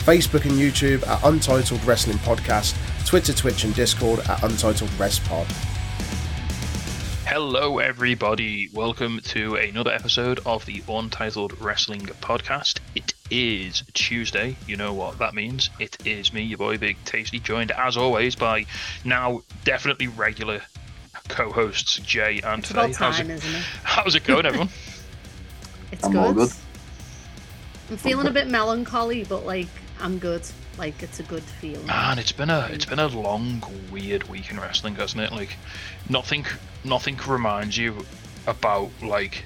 Facebook and YouTube at Untitled Wrestling Podcast, Twitter, Twitch, and Discord at Untitled Rest Pod. Hello, everybody. Welcome to another episode of the Untitled Wrestling Podcast. It is Tuesday. You know what that means. It is me, your boy Big Tasty, joined as always by now definitely regular co hosts Jay and It's Faye. about How's time, it, isn't it? how's it going, everyone? It's I'm good. all good. I'm feeling a bit melancholy, but like I'm good. Like it's a good feeling. Man, it's been a it's been a long, weird week in wrestling, hasn't it? Like nothing nothing reminds you about like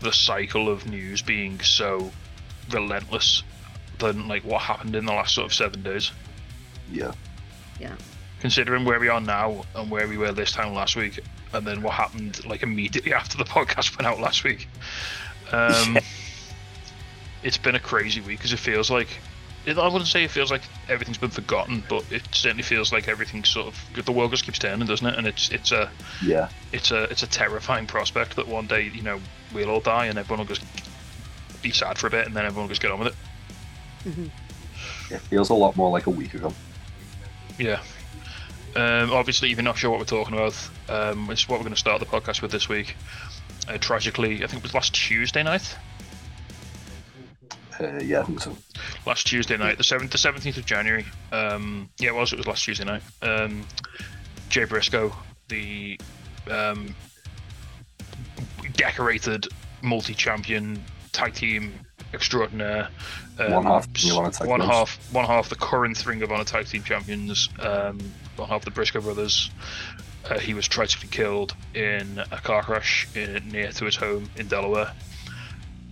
the cycle of news being so relentless than like what happened in the last sort of seven days. Yeah. Yeah. Considering where we are now and where we were this time last week, and then what happened like immediately after the podcast went out last week. Um, it's been a crazy week because it feels like it, I wouldn't say it feels like everything's been forgotten, but it certainly feels like everything sort of the world just keeps turning, doesn't it? And it's it's a Yeah. it's a it's a terrifying prospect that one day you know we'll all die and everyone will just be sad for a bit and then everyone will just get on with it. It feels a lot more like a week ago. Yeah. Um, obviously, if you're not sure what we're talking about, um, it's what we're going to start the podcast with this week. Uh, tragically, I think it was last Tuesday night. Uh, yeah, I think so. Last Tuesday night, the seventh, the seventeenth of January. Um, yeah, it was. It was last Tuesday night. Um, Jay Briscoe, the um, decorated multi-champion tag team extraordinaire. Um, One half Ring of Honor tag one half, one half the current Ring of Honor tag team champions. Um, one half the Briscoe brothers. Uh, he was tragically killed in a car crash in, near to his home in Delaware.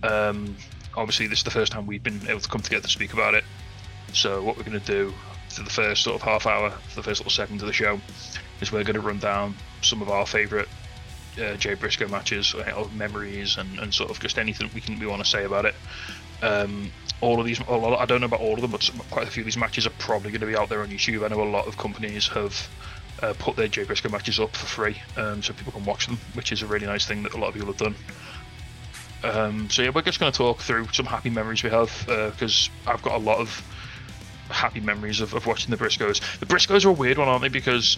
Um, obviously, this is the first time we've been able to come together to speak about it. So, what we're going to do for the first sort of half hour, for the first little segment of the show, is we're going to run down some of our favourite uh, Jay Briscoe matches, uh, or memories, and, and sort of just anything we can we want to say about it. Um, all of these, I don't know about all of them, but quite a few of these matches are probably going to be out there on YouTube. I know a lot of companies have uh, put their Jay Briscoe matches up for free, um, so people can watch them, which is a really nice thing that a lot of people have done. Um, so yeah, we're just going to talk through some happy memories we have because I've got a lot of happy memories of, of watching the Briscoes. The Briscoes are a weird one, aren't they? Because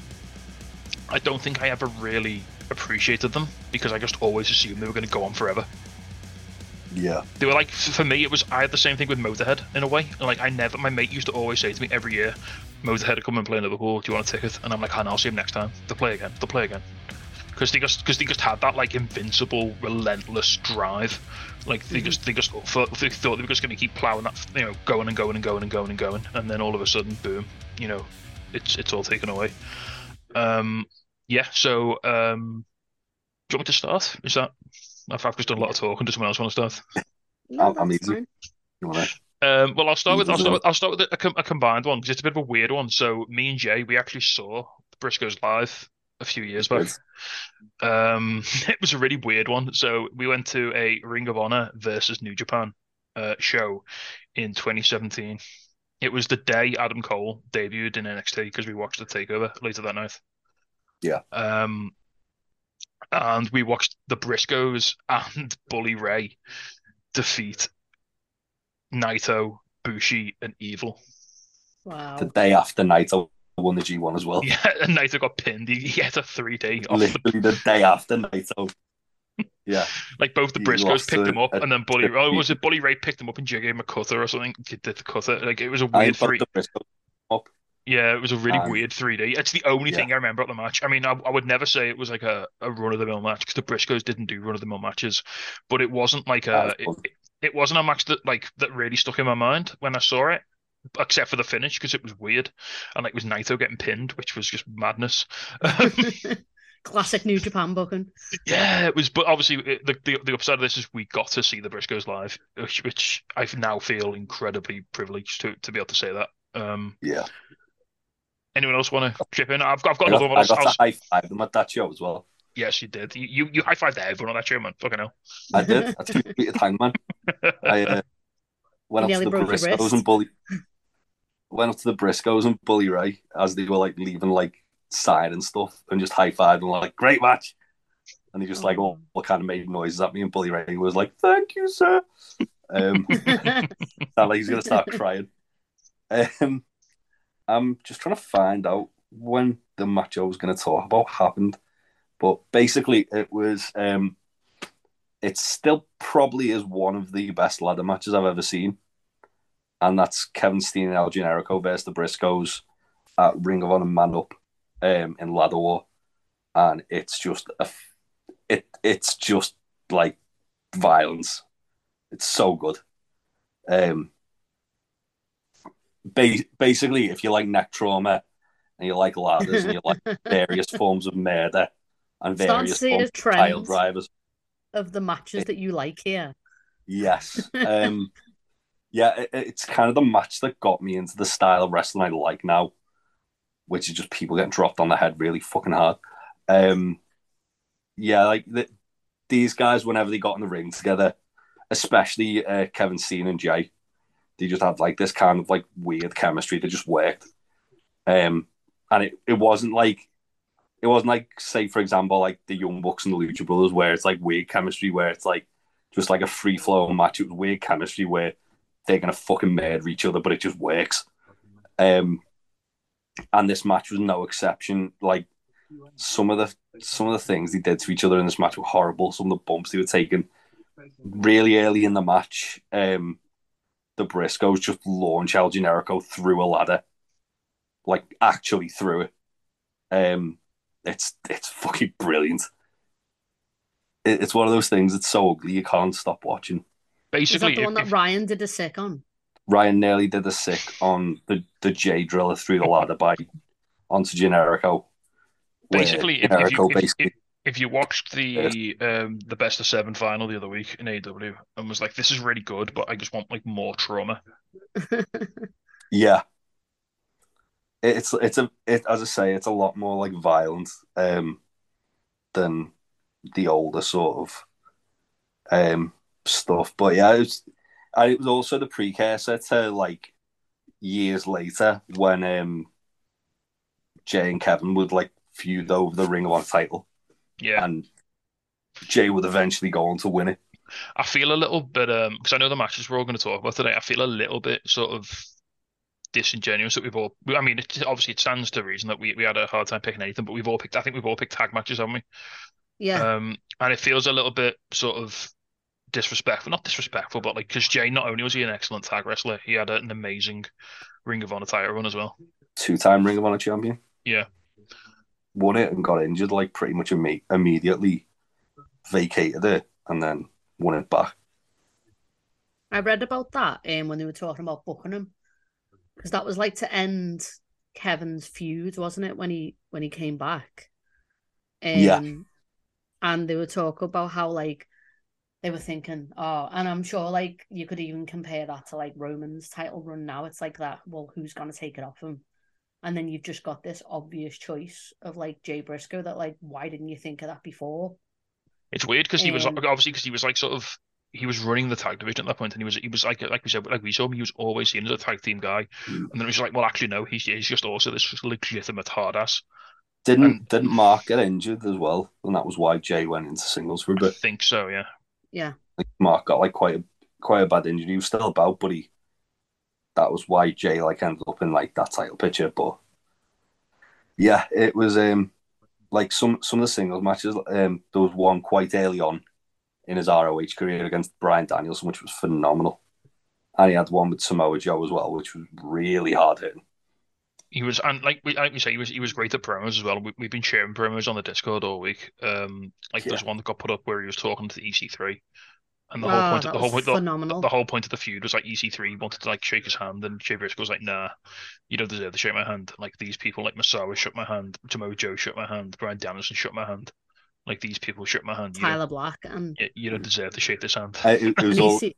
I don't think I ever really appreciated them because I just always assumed they were going to go on forever. Yeah. They were like for me, it was I had the same thing with Motorhead in a way. And like I never, my mate used to always say to me every year, Motorhead would come and play in Liverpool. Do you want a ticket? And I'm like, oh, no, I'll see him next time. They'll play again. They'll play again. Because they just because they just had that like invincible, relentless drive. Like they just they just thought they thought they were just going to keep plowing that you know going and going and going and going and going, and then all of a sudden, boom, you know, it's it's all taken away. Um, yeah. So um, do you want me to start? Is that I've I've just done a lot of talking. Does someone else want to start? No, I'm- I'm easy. fine. You? Um, well, I'll start with I'll start with, I'll start with a, com- a combined one because it's a bit of a weird one. So me and Jay, we actually saw Briscoes live a few years back. Um, it was a really weird one. So we went to a Ring of Honor versus New Japan uh, show in 2017. It was the day Adam Cole debuted in NXT because we watched the takeover later that night. Yeah. Um, and we watched the Briscoes and Bully Ray defeat Naito, Bushi, and Evil. Wow. The day after Naito won the G1 as well. Yeah, and Naito got pinned. He, he had a 3D off the Literally the day after Naito. Yeah. Like both the He Briscoes picked him up, a and then Bully. defeat. Oh, was it Bully Ray picked him up and Jay gave him a cutter or something? Did the cutter. Like it was a weird three. Yeah, it was a really Um, weird 3D. It's the only yeah. thing I remember about the match. I mean, I, I would never say it was like a, a run of the mill match because the Briscoes didn't do run of the mill matches, but it wasn't like a That it, it wasn't a match that like that really stuck in my mind when I saw it, except for the finish because it was weird and like it was Naito getting pinned, which was just madness. Classic New Japan booking. Yeah, it was, but obviously it, the, the the upside of this is we got to see the Briscoes live, which, which I now feel incredibly privileged to to be able to say that. Um, Yeah. Anyone else want to chip in? I've got, I've got I another got, one. I got I'll- to high five them at that show as well. yes, you did. You you, you high fived everyone on that show, man. Fucking hell. I did. I tweeted Hangman. I uh, went You up to the nearly broke your Briscoes wrist. and bully. Went up to the Briscoes and Bully Ray as they were like leaving, like signing stuff, and just high fived and like great match. And he just like all, all kind of made noises at me, and Bully Ray was like, "Thank you, sir." Um, sound like he's gonna start crying. Um, I'm just trying to find out when the match I was going to talk about happened, but basically it was. Um, it still probably is one of the best ladder matches I've ever seen, and that's Kevin Steen and El Generico versus the Briscoes at Ring of Honor Man Up um, in Ladder War, and it's just a, it it's just like violence. It's so good. Um, ba- basically, if you like neck trauma and you like ladders and you like various forms of murder and various forms of trend. drivers, of the matches that you like here. yes, um, yeah, it, it's kind of the match that got me into the style of wrestling I like now, which is just people getting dropped on the head really fucking hard. Um, yeah, like the, these guys, whenever they got in the ring together, especially uh, Kevin Steen and Jay, they just had like this kind of like weird chemistry that just worked. Um, and it, it wasn't like it wasn't like say for example like the Young Bucks and the Lucha Brothers where it's like weird chemistry where it's like just like a free flowing match. It was weird chemistry where they're gonna fucking murder each other, but it just works. Um, and this match was no exception. Like some of the some of the things they did to each other in this match were horrible. Some of the bumps they were taking really early in the match. Um, the Briscoes just launch El Generico through a ladder, like actually through it. Um, it's it's fucking brilliant. It, it's one of those things. It's so ugly you can't stop watching. Is Basically, that the one that if- Ryan did a sick on? Ryan nearly did the sick on the the Jay Driller through the ladder by onto Generico. where basically, if, if, you, basically if, if you watched the um the best of seven final the other week in AEW and was like, this is really good, but I just want like more trauma. Yeah. It- It's it's a it as I say, it's a lot more like violent um than the older sort of um stuff. But yeah, it was and it was also the precursor to like years later when um Jay and Kevin would like feud over the Ring of Honor title Yeah, and Jay would eventually go on to win it. I feel a little bit um because I know the matches we're all going to talk about today. I feel a little bit sort of disingenuous that we've all. I mean, it, obviously it stands to reason that we, we had a hard time picking anything, but we've all picked. I think we've all picked tag matches, haven't we? Yeah. Um, and it feels a little bit sort of disrespectful, not disrespectful, but like because Jay not only was he an excellent tag wrestler, he had an amazing Ring of Honor title run as well. Two time Ring of Honor champion. Yeah. Won it and got injured like pretty much imme- immediately, vacated it and then won it back. I read about that um, when they were talking about booking him, because that was like to end Kevin's feud, wasn't it? When he when he came back, um, Yeah. And they were talking about how like they were thinking, oh, and I'm sure like you could even compare that to like Roman's title run now. It's like that. Well, who's gonna take it off him? And then you've just got this obvious choice of like Jay Briscoe. That like, why didn't you think of that before? It's weird because he was Um, obviously because he was like sort of he was running the tag division at that point, and he was he was like like we said like we saw him, he was always seen as a tag team guy, and then it was like, well, actually no, he's he's just also this legitimate hard ass. Didn't And- didn't Mark get injured as well? And that was why Jay went into singles for a I bit. think so, yeah. Yeah. Mark got like quite a quite a bad injury. He was still about, but he that was why Jay like ended up in like that title picture. But yeah, it was um like some some of the singles matches. Um, there was one quite early on in his ROH career against Bryan Danielson, which was phenomenal. And he had one with Samoa Joe as well, which was really hard hitting. He was, and like we like we say, he was he was great at promos as well. We, we've been sharing promos on the Discord all week. Um, like there's Yeah. one that got put up where he was talking to EC3, and the Wow, whole point, of, the whole point, the, phenomenal. the whole point of the feud was like EC3 wanted to like shake his hand, and Jay Briscoe was like, "Nah, you don't deserve to shake my hand." Like these people, like Misawa shook my hand, Samoa Joe shook my hand, Bryan Danielson shook my hand. Like these people shook my hand. You don't, Tyler Black and you- you don't deserve to shake this hand. Uh, It, it was all EC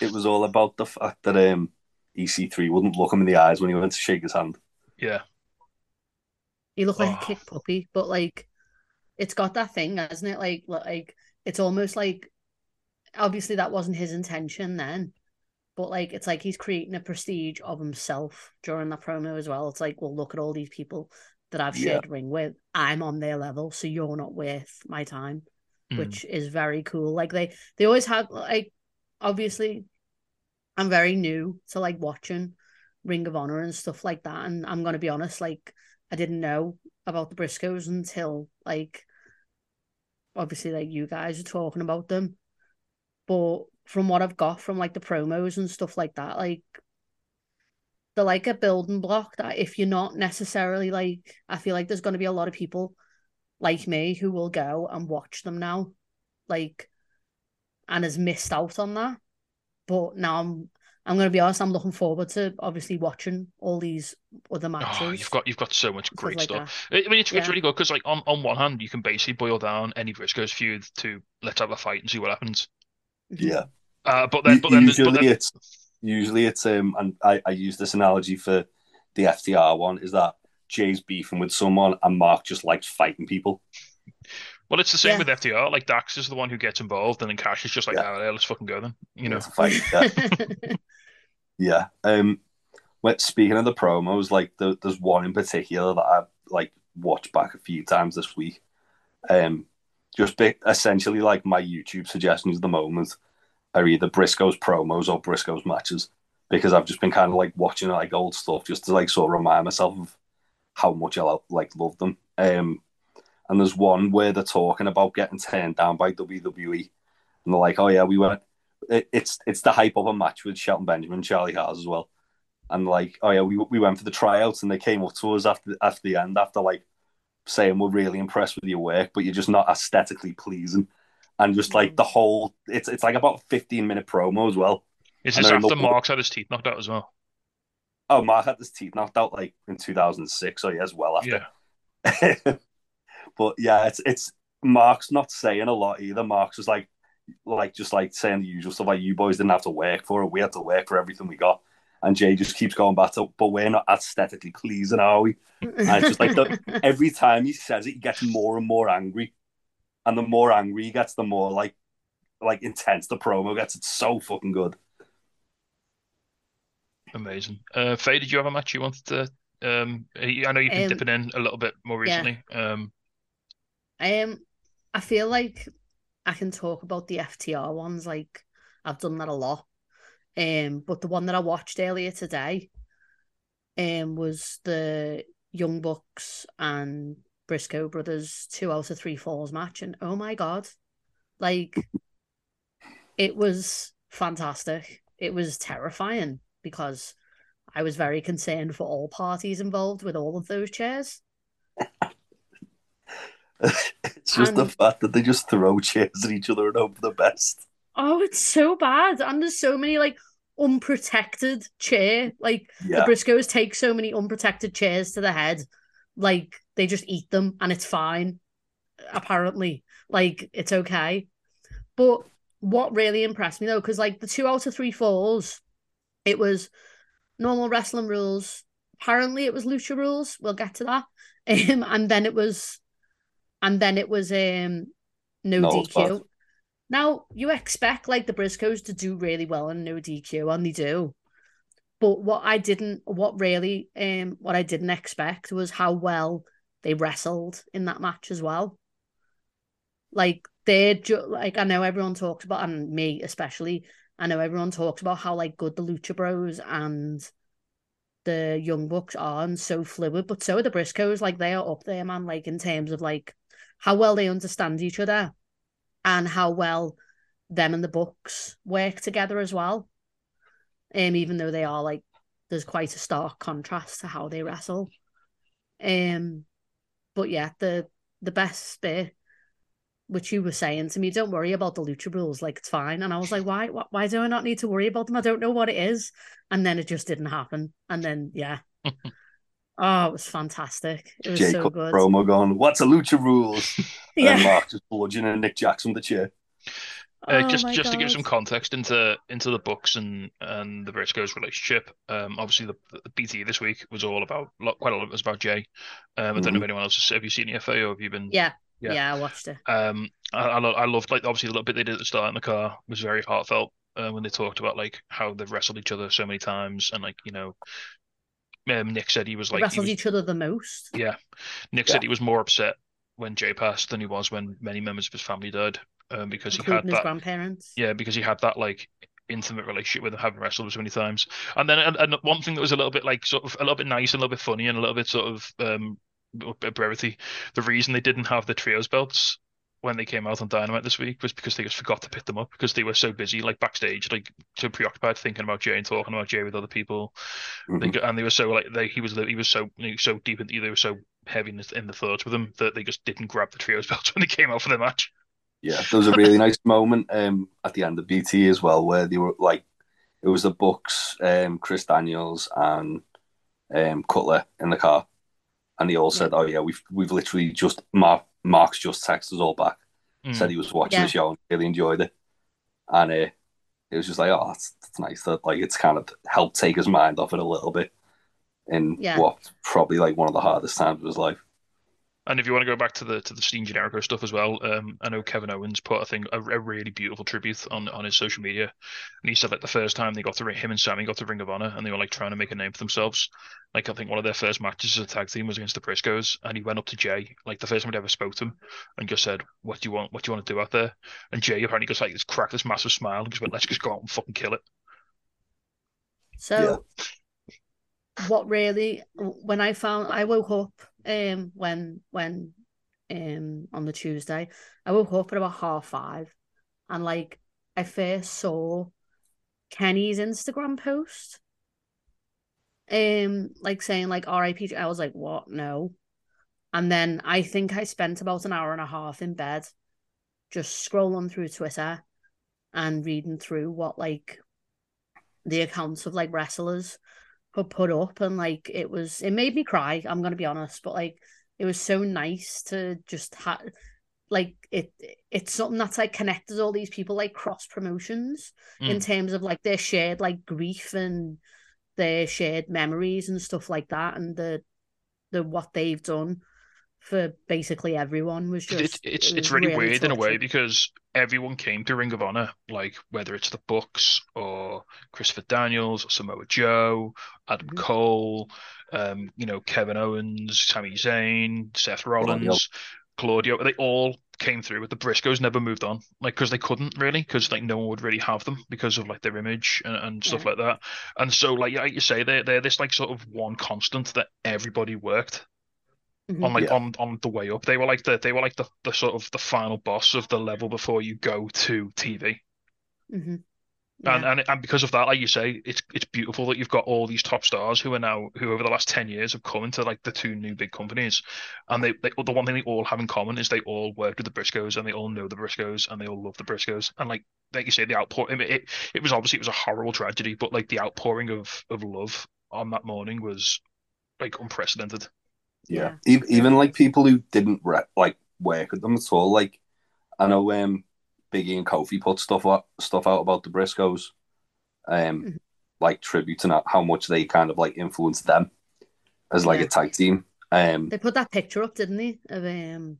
it was all about the fact that um EC3 wouldn't look him in the eyes when he went to shake his hand. Yeah, He looked like Oh. a kick puppy, but like it's got that thing, hasn't it? Like like it's almost like obviously that wasn't his intention then, but like it's like he's creating a prestige of himself during that promo as well. It's like, well, look at all these people that I've Yeah. shared ring with. I'm on their level, so you're not worth my time, Mm. which is very cool. Like they they always have like obviously I'm very new to like watching Ring of Honor and stuff like that. And I'm gonna be honest, like I didn't know about the Briscoes until like obviously like you guys are talking about them. But from what I've got from like the promos and stuff like that, like they're like a building block that if you're not necessarily like I feel like there's gonna be a lot of people like me who will go and watch them now. Like and has missed out on that. But now I'm I'm gonna be honest, I'm looking forward to obviously watching all these other matches. Oh, you've got you've got so much great like stuff. I I mean, it's, it's really good because, like, on, on one hand, you can basically boil down any Briscoes feud to let's have a fight and see what happens. Mhm. Yeah. Uh, but then, but then, usually but then, it's usually it's um and I, I use this analogy for the FTR one is that Jay's beefing with someone and Mark just likes fighting people. Well, it's the same Yeah. with FTR. Like, Dax is the one who gets involved, and then Cash is just like, Yeah. oh, let's fucking go then. You know, fight. Yeah. yeah. Um when, speaking of the promos, like there, there's one in particular that I've like watched back a few times this week. Um just be, essentially like my YouTube suggestions at the moment are either Briscoe's promos or Briscoe's matches because I've just been kind of like watching like old stuff just to like sort of remind myself of how much I like love them. Um, and there's one where they're talking about getting turned down by WWE, and they're like, "Oh yeah, we went." It, it's it's the hype of a match with Shelton Benjamin, Charlie Haas as well, and like, "Oh yeah, we we went for the tryouts, and they came up to us after after the end after like saying we're really impressed with your work, but you're just not aesthetically pleasing." And just like the whole, it's it's like about 15 minute promo as well. is this after Mark's had his teeth knocked out as well? Oh, Mark had his teeth knocked out like in 2006, so yeah, as well after. Yeah, but yeah, it's it's Mark's not saying a lot either. Mark's just like like just like saying the usual stuff like you boys didn't have to work for it, we had to work for everything we got. And Jay just keeps going back to, but we're not aesthetically pleasing, are we? it's just like the- Every time he says it, he gets more and more angry. And the more angry he gets, the more like like intense the promo gets. It's so fucking good. amazing. Uh, Faye, did you have a match you wanted to? Um, I know you've been Um, dipping in a little bit more yeah. recently. Um, Um, I feel like I can talk about the FTR ones. Like I've done that a lot. Um, but the one that I watched earlier today, um, was the Young Bucks and Briscoe brothers two out of three falls match, and oh my god, like it was fantastic. It was terrifying because I was very concerned for all parties involved with all of those chairs. It's just the fact that they just throw chairs at each other and hope for the best. Oh, it's so bad. And there's so many like unprotected chair. Like Yeah. the Briscoes take so many unprotected chairs to the head. Like they just eat them and it's fine. Apparently. Like it's okay. But what really impressed me though, because like the two out of three falls, it was normal wrestling rules. Apparently it was lucha rules. We'll get to that. Um, and then it was and then it was um no, No DQ. Now you expect like the Briscoes to do really well in no DQ, and they do. But what I didn't, what really, um, what I didn't expect was how well they wrestled in that match as well. Like they're ju- like I know everyone talks about, and me especially, I know everyone talks about how like good the Lucha Bros and the Young Bucks are and so fluid, but so are the Briscoes. Like they are up there, man. Like in terms of like how well they understand each other and how well them and the Bucks work together as well. Um, even though they are like there's quite a stark contrast to how they wrestle. Um, but yeah, the the best bit, which you were saying to me, don't worry about the lucha rules, like it's fine. And I was like, why? Why, why do I not need to worry about them? I don't know what it is. And then it just didn't happen. And then yeah, oh, it was fantastic. It was so Jacob good. promo going, What's a lucha rules? And Yeah. Mark just bludgeoning Nick Jackson with the chair. Uh, Oh just my just to give some context into into the Bucks and and the Briscoes relationship. Um, obviously the, the BTE this week was all about lo- quite a lot of it was about Jay. Um, I don't know if Mhm. anyone else has, have you seen the FA or have you been? Yeah, Yeah. yeah, I watched it. Um, I I, lo- I loved like obviously the little bit they did at the start in the car was very heartfelt. Uh, when they talked about like how they've wrestled each other so many times and like you know, um, Nick said he was like wrestled was- each other the most. yeah, Nick Yeah. said he was more upset when Jay passed than he was when many members of his family died. Um, because he had his that grandparents. yeah, because he had that like intimate relationship with him, having wrestled so many times. And then and, and one thing that was a little bit like sort of a little bit nice and a little bit funny and a little bit sort of um a bit brevity. The reason they didn't have the trios belts when they came out on Dynamite this week was because they just forgot to pick them up because they were so busy like backstage, like so preoccupied thinking about Jay and talking about Jay with other people. They, Mhm. go- and they were so like they he was he was so he was so deep in they were so heavy in the, in the thoughts with them that they just didn't grab the trios belts when they came out for the match. Yeah, there was a really nice moment um, at the end of BTE as well, where they were like, it was the Bucks, um, Chris Daniels, and um, Cutler in the car, and they all said, "Oh yeah, we've we've literally just Mark Mark's just texted us all back, Mm. said he was watching Yeah. the show and really enjoyed it, and uh, it was just like, oh, that's, that's nice that like it's kind of helped take his mind off it a little bit in Yeah. what probably like one of the hardest times of his life. And if you want to go back to the to the Steen Generico stuff as well, um, I know Kevin Owens put a thing a, a really beautiful tribute on on his social media, and he said like the first time they got to ring him and Sami got to Ring of Honor, and they were like trying to make a name for themselves. Like I think one of their first matches as a tag team was against the Briscoes, and he went up to Jay, like the first time he ever spoke to him, and just said, "What do you want? What do you want to do out there?" And Jay apparently just like just cracked this massive smile and just went, "Let's just go out and fucking kill it." So, what really, when I found, I woke up um when when um on the Tuesday, I woke up at about half five, and like I first saw Kenny's Instagram post, um, like saying like R.I.P. I was like, what? No, and then I think I spent about an hour and a half in bed, just scrolling through Twitter, and reading through what like the accounts of like wrestlers put up and like it was it made me cry i'm gonna be honest but like it was so nice to just have like it it's something that's like connected all these people like cross promotions in Mm. terms of like their shared like grief and their shared memories and stuff like that and the the what they've done for basically everyone was It's just it's it it's was really weird in a way because everyone came to Ring of Honor, like whether it's the Bucks or Christopher Daniels, or Samoa Joe, Adam Mhm. Cole, um, you know, Kevin Owens, Sami Zayn, Seth Claudio. Rollins, Claudio, they all came through, but the Briscoes never moved on, like because they couldn't really, because like no one would really have them because of like their image and, and stuff Yeah. like that. And so, like, like you say, they're they're this like sort of one constant that everybody worked Mhm. on like Yeah. on on the way up. They were like the they were like the, the sort of the final boss of the level before you go to TV. Mhm. And Yeah. and and because of that, like you say, it's it's beautiful that you've got all these top stars who are now who over the last ten years have come into like the two new big companies, and they, they the one thing they all have in common is they all worked with the Briscoes and they all know the Briscoes and they all love the Briscoes and like like you say, the outpouring I mean, it it was obviously it was a horrible tragedy, but like the outpouring of of love on that morning was like unprecedented. Yeah. Yeah. Even, even like people who didn't re- like work with them at all. Like I know um Biggie and Kofi put stuff out, stuff out about the Briscoes, um, Mhm. like tributing at how much they kind of like influenced them as like Yeah. a tag team. Um, They put that picture up, didn't they? Of um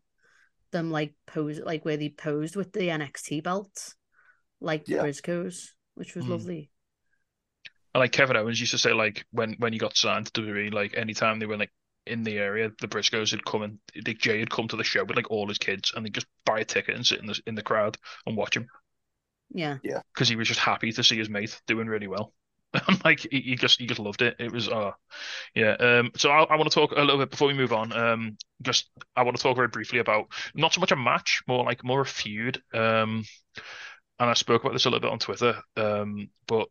them like pose like where they posed with the NXT belts, like the Yeah. Briscoes, which was Mm. lovely. And like Kevin Owens used to say, like when when he got signed to WWE, like anytime they were like in the area, the Briscoes had come and Dick Jay had come to the show with like all his kids, and they just buy a ticket and sit in the in the crowd and watch him Yeah. Yeah, because he was just happy to see his mate doing really well. And like he, he just he just loved it. It was uh yeah. Um. So I, I want to talk a little bit before we move on. Um. Just I want to talk very briefly about not so much a match, more like more a feud. Um. And I spoke about this a little bit on Twitter. Um. But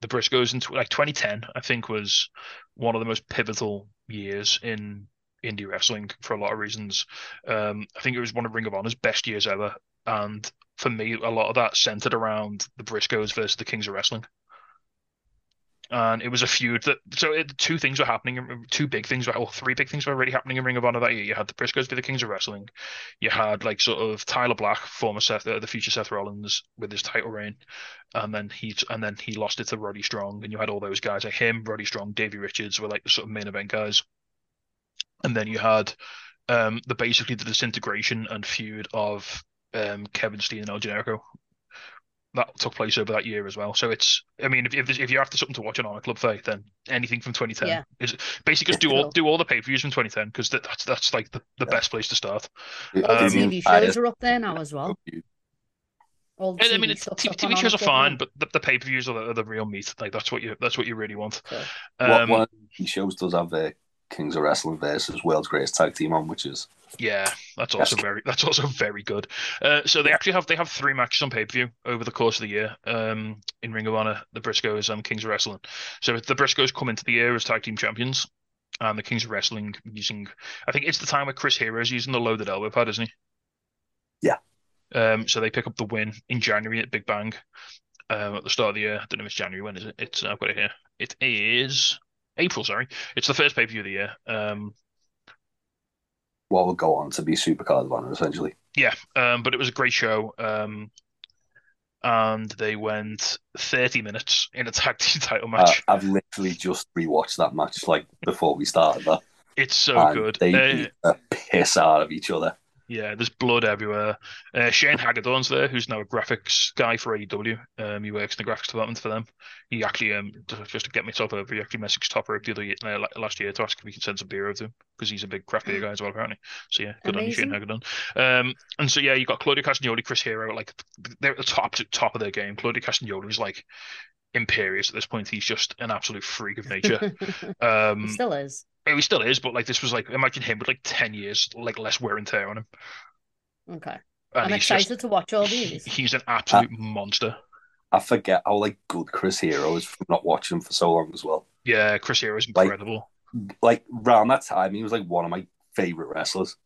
the Briscoes in tw like 2010, I think, was one of the most pivotal years in indie wrestling for a lot of reasons. Um, I think it was one of Ring of Honor's best years ever, and for me, a lot of that centered around the Briscoes versus the Kings of Wrestling. And it was a feud that so it, two things were happening two big things were or three big things were already happening in ring of honor that year. You had the briscoes be the kings of wrestling. You had like sort of tyler black former seth uh, the future seth rollins with his title reign and then he and then he lost it to roddy strong and you had all those guys like him roddy strong davey richards were like the sort of main event guys. And then you had um the basically the disintegration and feud of um kevin steen and el generico that took place over that year as well. So it's, I mean, if if, if you're after something to watch on Honor Club Faye, then anything from 2010 Yeah. is basically just do all do all the pay per views from 2010 because that, that's that's like the, the Yeah. best place to start. The- All Um, TV shows are up there now as well. All the And, I mean, it's, stuff's TV, TV shows Honor are fine, but the, the pay per views are, the- are the real meat. Like that's what you that's what you really want. So, One- Um, one shows does have uh, Kings of Wrestling versus World's Greatest Tag Team on, which is Yeah, that's also Yes. very that's also very good. Uh, so they actually have they have three matches on pay per view over the course of the year. Um, in Ring of Honor, the Briscoes and Kings of Wrestling. So the Briscoes come into the year as tag team champions, and the Kings of Wrestling using I think it's the time where Chris Hero is using the loaded elbow pad, isn't he? Yeah. Um, so they pick up the win in January at Big Bang. Um, at the start of the year, I don't know if it's January. When is it? It's I've got it here. It is April. Sorry, it's the first pay per view of the year. Um, what will go on to be Supercard of Honor, essentially. Yeah, um, but it was a great show. Um, and they went 30 minutes in a tag team title Uh, match. I've literally just rewatched that match like before we started that. it's so and good. They Uh, beat the piss out of each other. Yeah, there's blood everywhere. Uh, Shane Hagadorn's there, who's now a graphics guy for AEW. Um, he works in the graphics department for them. He actually, um, just to get me top over, he actually messaged Top Rope the other year, uh, last year to ask if he can send some beer over to him because he's a big craft beer guy as well, apparently. So yeah, good on you, Shane Amazing. Hagadorn. Um, and so yeah, you got Claudio Castagnoli, Chris Hero, like they're at the top top of their game. Claudio Castagnoli is like imperious at this point. He's just an absolute freak of nature. Um, It still is. he still is, but like this was like imagine him with like ten years like less wear and tear on him. Okay. And I'm excited just to watch all these. he's an absolute monster. I forget how like good Chris Hero is from not watching him for so long as well. Yeah, Chris Hero is Like- incredible. Like around that time, he was like one of my favorite wrestlers,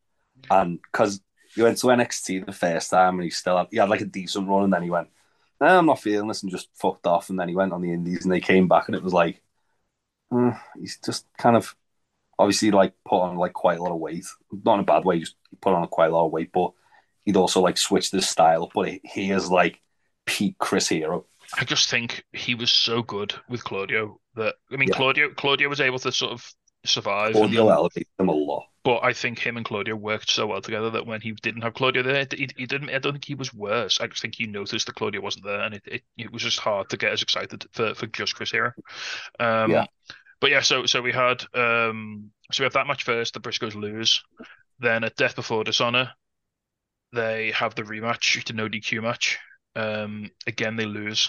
and because he went to NXT the first time and he still had he had like a decent run, and then he went, "Nah, I'm not feeling this, and just fucked off, and then he went on the Indies, and they came back, and it was like, mm, he's just kind of obviously like put on like quite a lot of weight, not in a bad way, just put on quite a lot of weight, but he'd also like switched his style, but he, he is like peak Chris Hero. I just think he was so good with Claudio that I mean Yeah. Claudio Claudio was able to sort of survive. and Audio then- elevated him a lot. but I think him and Claudio worked so well together that when he didn't have Claudio there, he, he didn't. I don't think he was worse. I just think he noticed that Claudio wasn't there, and it, it, it was just hard to get as excited for, for just Chris Hero. Um, Yeah. But yeah, so so we had um, so we have that match first. The Briscoes lose. Then at Death Before Dishonor, they have the rematch. A no DQ match. Um, again, they lose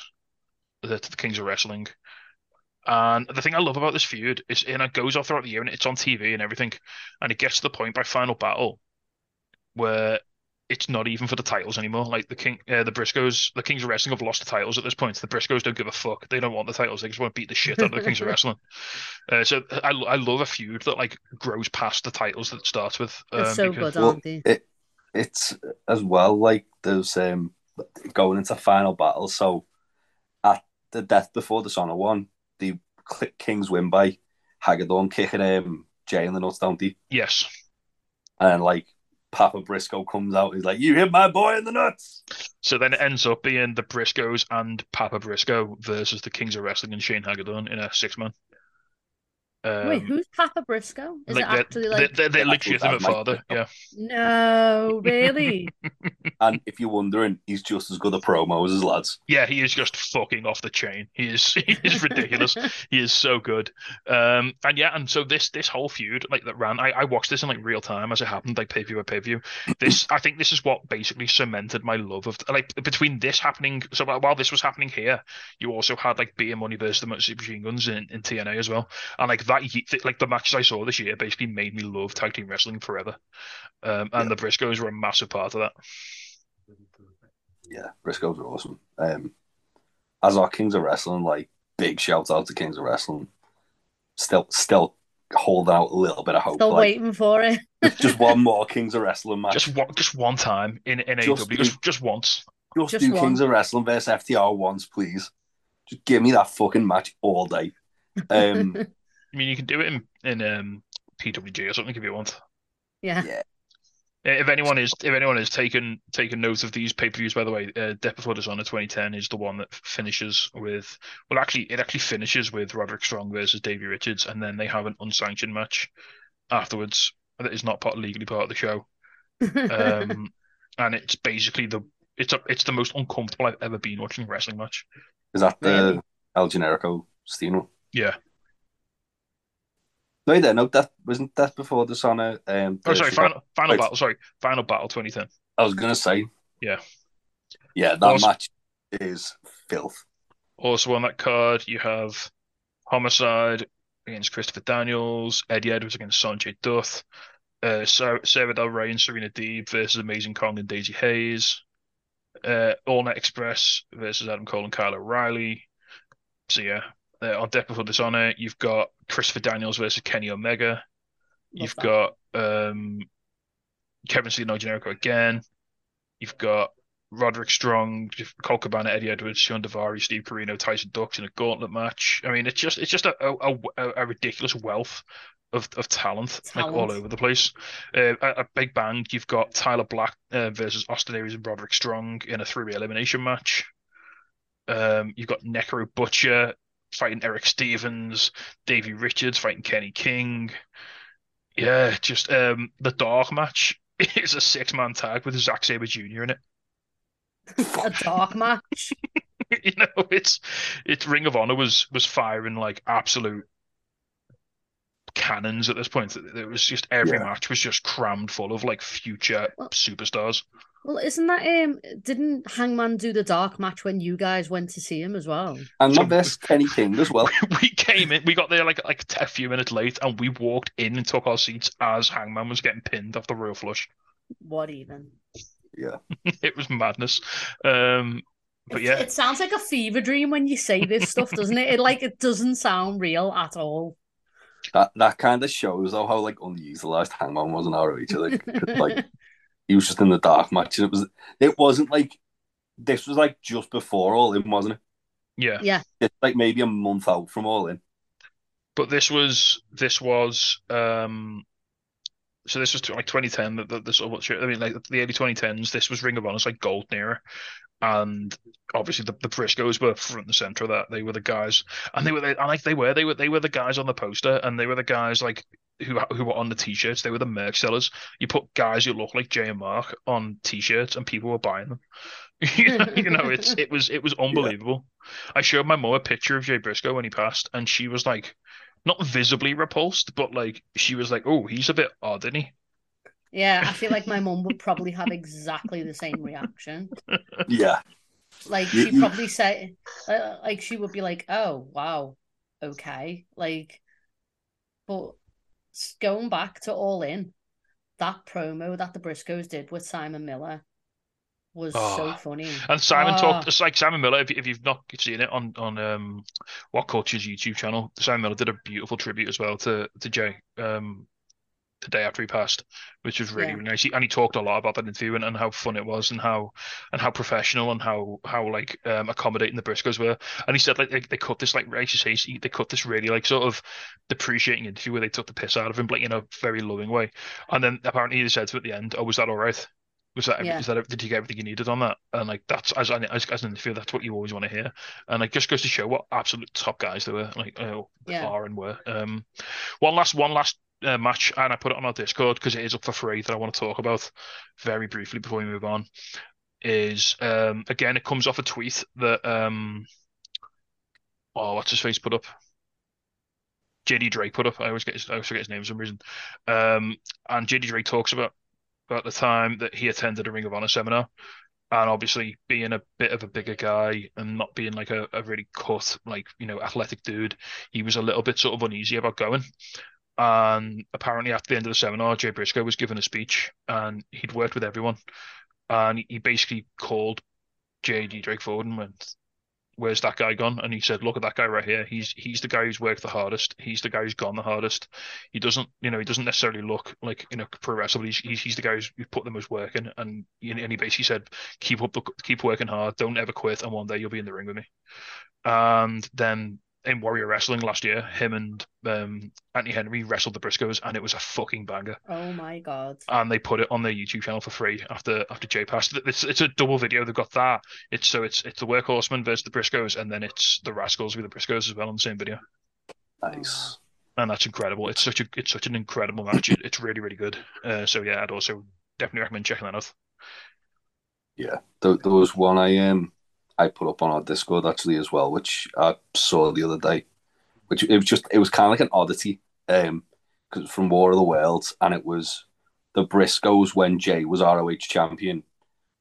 the, to the Kings of Wrestling. And the thing I love about this feud is, and it goes off throughout the year, and it's on TV and everything, and it gets to the point by Final Battle where it's not even for the titles anymore. Like the King, uh, the Briscoes, the Kings of Wrestling have lost the titles at this point. The Briscoes don't give a fuck. They don't want the titles. They just want to beat the shit out of the Kings of Wrestling. Uh, so I, I love a feud that like grows past the titles that it starts with. They're um, so because- good, aren't they? it it's as well like there's um going into final battle. So at the death before the Dishonor one, the Kings win by Hagadorn kicking um Jay in the nuts, don't he? Yes. And like Papa Briscoe comes out, he's like, "You hit my boy in the nuts." So then it ends up being the Briscoes and Papa Briscoe versus the Kings of Wrestling and Shane Hagadorn in a six man. Um, Wait, who's Papa Briscoe? Is like it they're, actually they're, like they're, they're the legitimate father. Mike Yeah. no, really? And if you're wondering, he's just as good a promo as his lads. Yeah, he is just fucking off the chain. He is he is ridiculous. he is so good. Um and yeah, and so this this whole feud like that ran I, I watched this in like real time as it happened, like pay view by pay view. This I think this is what basically cemented my love of like between this happening so while while this was happening here, you also had like Beer Money versus the Motor Machine Guns in, in TNA as well. And like that ye- like the matches I saw this year basically made me love tag team wrestling forever. Um and the Briscoes were a massive part of that. Yeah, Briscoes are awesome. Um, as our Kings of Wrestling, like big shout out to Kings of Wrestling. Still, still holding out a little bit of hope. Still like, waiting for it. just- just one more Kings of Wrestling match. Just one just one time in, in Just AEW, just just once. Just, Just do one. Kings of Wrestling versus FTR once, please. Just give me that fucking match all day. Um, I mean, you can do it in in um, PWG or something if you want. yeah. yeah. If anyone is if anyone has taken taken note of these pay per views, by the way, uh, Death Before Dishonor 2010 is the one that finishes with well, actually, it actually finishes with Roderick Strong versus Davey Richards, and then they have an unsanctioned match afterwards that is not part legally part of the show. Um, and it's basically the it's a, it's the most uncomfortable I've ever been watching a wrestling match. Is that the Really? El Generico Steno? Yeah. No, there, no, that wasn't that before Dishonor. Um, Oh, the sorry, final final battle. Sorry, final battle 2010. I was gonna say, Yeah. yeah, that Also- match is filth. Also on that card, you have Homicide against Christopher Daniels, Eddie Edwards against Sanjay Dutt, uh, Sarah, Sarah Del Rey and Serena Deeb versus Amazing Kong and Daizee Haze, uh, All Night Express versus Adam Cole and Kyle O'Reilly. So yeah, uh, on Death Before Dishonor, you've got Christopher Daniels versus Kenny Omega. You've got um, Kevin Cena Generico again. You've got Roderick Strong, Colt Cabana, Eddie Edwards, Shawn Daivari, Steve Corino, Tyson Dux in a gauntlet match. I mean, it's just it's just a a, a, a ridiculous wealth of, of talent, like all over the place. Uh, a, a big bang. You've got Tyler Black uh, versus Austin Aries and Roderick Strong in a three-way elimination match. Um, you've got Necro Butcher fighting Erick Stevens, Davey Richards fighting Kenny King. Yeah, just um, the dark match is a six-man tag with Zack Sabre Jr. in it. a dark match. you know, it's it's Ring of Honor was was firing like absolute cannons at this point. It was just every Yeah. match was just crammed full of like future Well- superstars. Well, isn't that um? Didn't Hangman do the dark match when you guys went to see him as well? And So- not this Kenny King as well. we came in, we got there like like a few minutes late, and we walked in and took our seats as Hangman was getting pinned off the Royal Flush. What even? Yeah, it was madness. Um, but It- yeah, it sounds like a fever dream when you say this stuff, doesn't it? It like it doesn't sound real at all. that that kind of shows though how like underutilized Hangman was in ROH. Like, 'cause, like he was just in the dark match, and it was it wasn't like this was like just before All In, wasn't it? yeah. Yeah, It's like maybe a month out from All In. but this was this was um so this was like 2010 the, the, the sort of, what I mean like the early 2010s this was Ring of Honor's like golden era and obviously the, the Briscoes were front and center of that they were the guys and they were they, and like they were they were they were the guys on the poster and they were the guys like who who were on the t-shirts they were the merch sellers you put guys who look like Jay and Mark on t-shirts and people were buying them you know, you know it's it was it was unbelievable I showed my mom a picture of Jay Briscoe when he passed and she was like not visibly repulsed, but like she was like, "Oh, he's a bit odd, isn't he?" yeah. I feel like my mum would probably have exactly the same reaction. Yeah, Like she'd probably say, uh, like she would be like, "Oh, wow, okay." Like, but s- going back to All In, that promo that the Briscoes did with Simon Miller was so Oh. funny. And Simon Ah. talked. It's like Simon Miller. If, if you've not seen it on on um, WhatCulture's YouTube channel, Simon Miller did a beautiful tribute as well to to Jay. Um, the day after he passed, which was really, Yeah. really nice. He, and he talked a lot about that interview and, and how fun it was and how and how professional and how how like um accommodating the Briscoes were. And he said like they, they cut this like racist says they cut this really like sort of depreciating interview where they took the piss out of him, like in a very loving way. And then apparently he said to at the end, "Oh, was that all right? Was that Yeah. is that did you get everything you needed on that?" And like that's as an as, as an interview, that's what you always want to hear. And like just goes to show what absolute top guys they were, like uh, Yeah. are and were. Um, one last one last uh, match, and I put it on our Discord because it is up for free that I want to talk about very briefly before we move on. Is um again it comes off a tweet that um oh what's his face put up. JD Drake put up. I always get his, I always forget his name for some reason. Um, and JD Drake talks about about the time that he attended a Ring of Honor seminar, and obviously being a bit of a bigger guy and not being like a, a really cut, like you know, athletic dude, he was a little bit sort of uneasy about going. And apparently, after the end of the seminar, Jay Briscoe was given a speech, and he'd worked with everyone, and he basically called JD Drake forward and went, where's that guy gone? And he said, look at that guy right here. He's he's the guy who's worked the hardest. He's the guy who's gone the hardest. He doesn't, you know, he doesn't necessarily look like you know pro wrestler, he's he's, he's the guy who's, who's put the most work in. And and he basically said, keep up the keep working hard. Don't ever quit, and one day you'll be in the ring with me. And then in Warrior Wrestling last year, him and um, Anthony Henry wrestled the Briscoes, and it was a fucking banger. Oh my god. And they put it on their YouTube channel for free after after Jay passed. It's it's a double video. They've got that. It's so it's it's the Workhorsemen versus the Briscoes, and then it's the Rascalz with the Briscoes as well on the same video. Nice. And that's incredible. It's such a it's such an incredible match. It, it's really really good. Uh, so yeah, I'd also definitely recommend checking that out. Yeah, there, there was one I um I put up on our Discord actually as well, which I saw the other day. Which it was just it was kind of like an oddity, um, because from War of the Worlds, and it was the Briscoes when Jay was ROH champion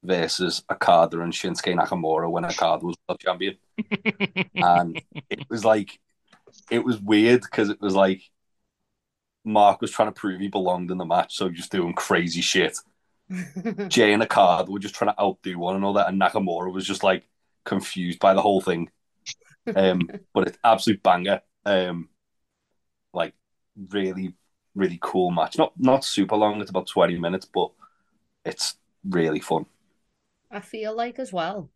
versus Okada and Shinsuke Nakamura when Okada was world champion, and it was like it was weird because it was like Mark was trying to prove he belonged in the match, so just doing crazy shit. Jay and Okada were just trying to outdo one another, and Nakamura was just like confused by the whole thing. Um, but it's absolute banger. Um, like really, really cool match. Not not super long. It's about twenty minutes, but it's really fun. I feel like as well.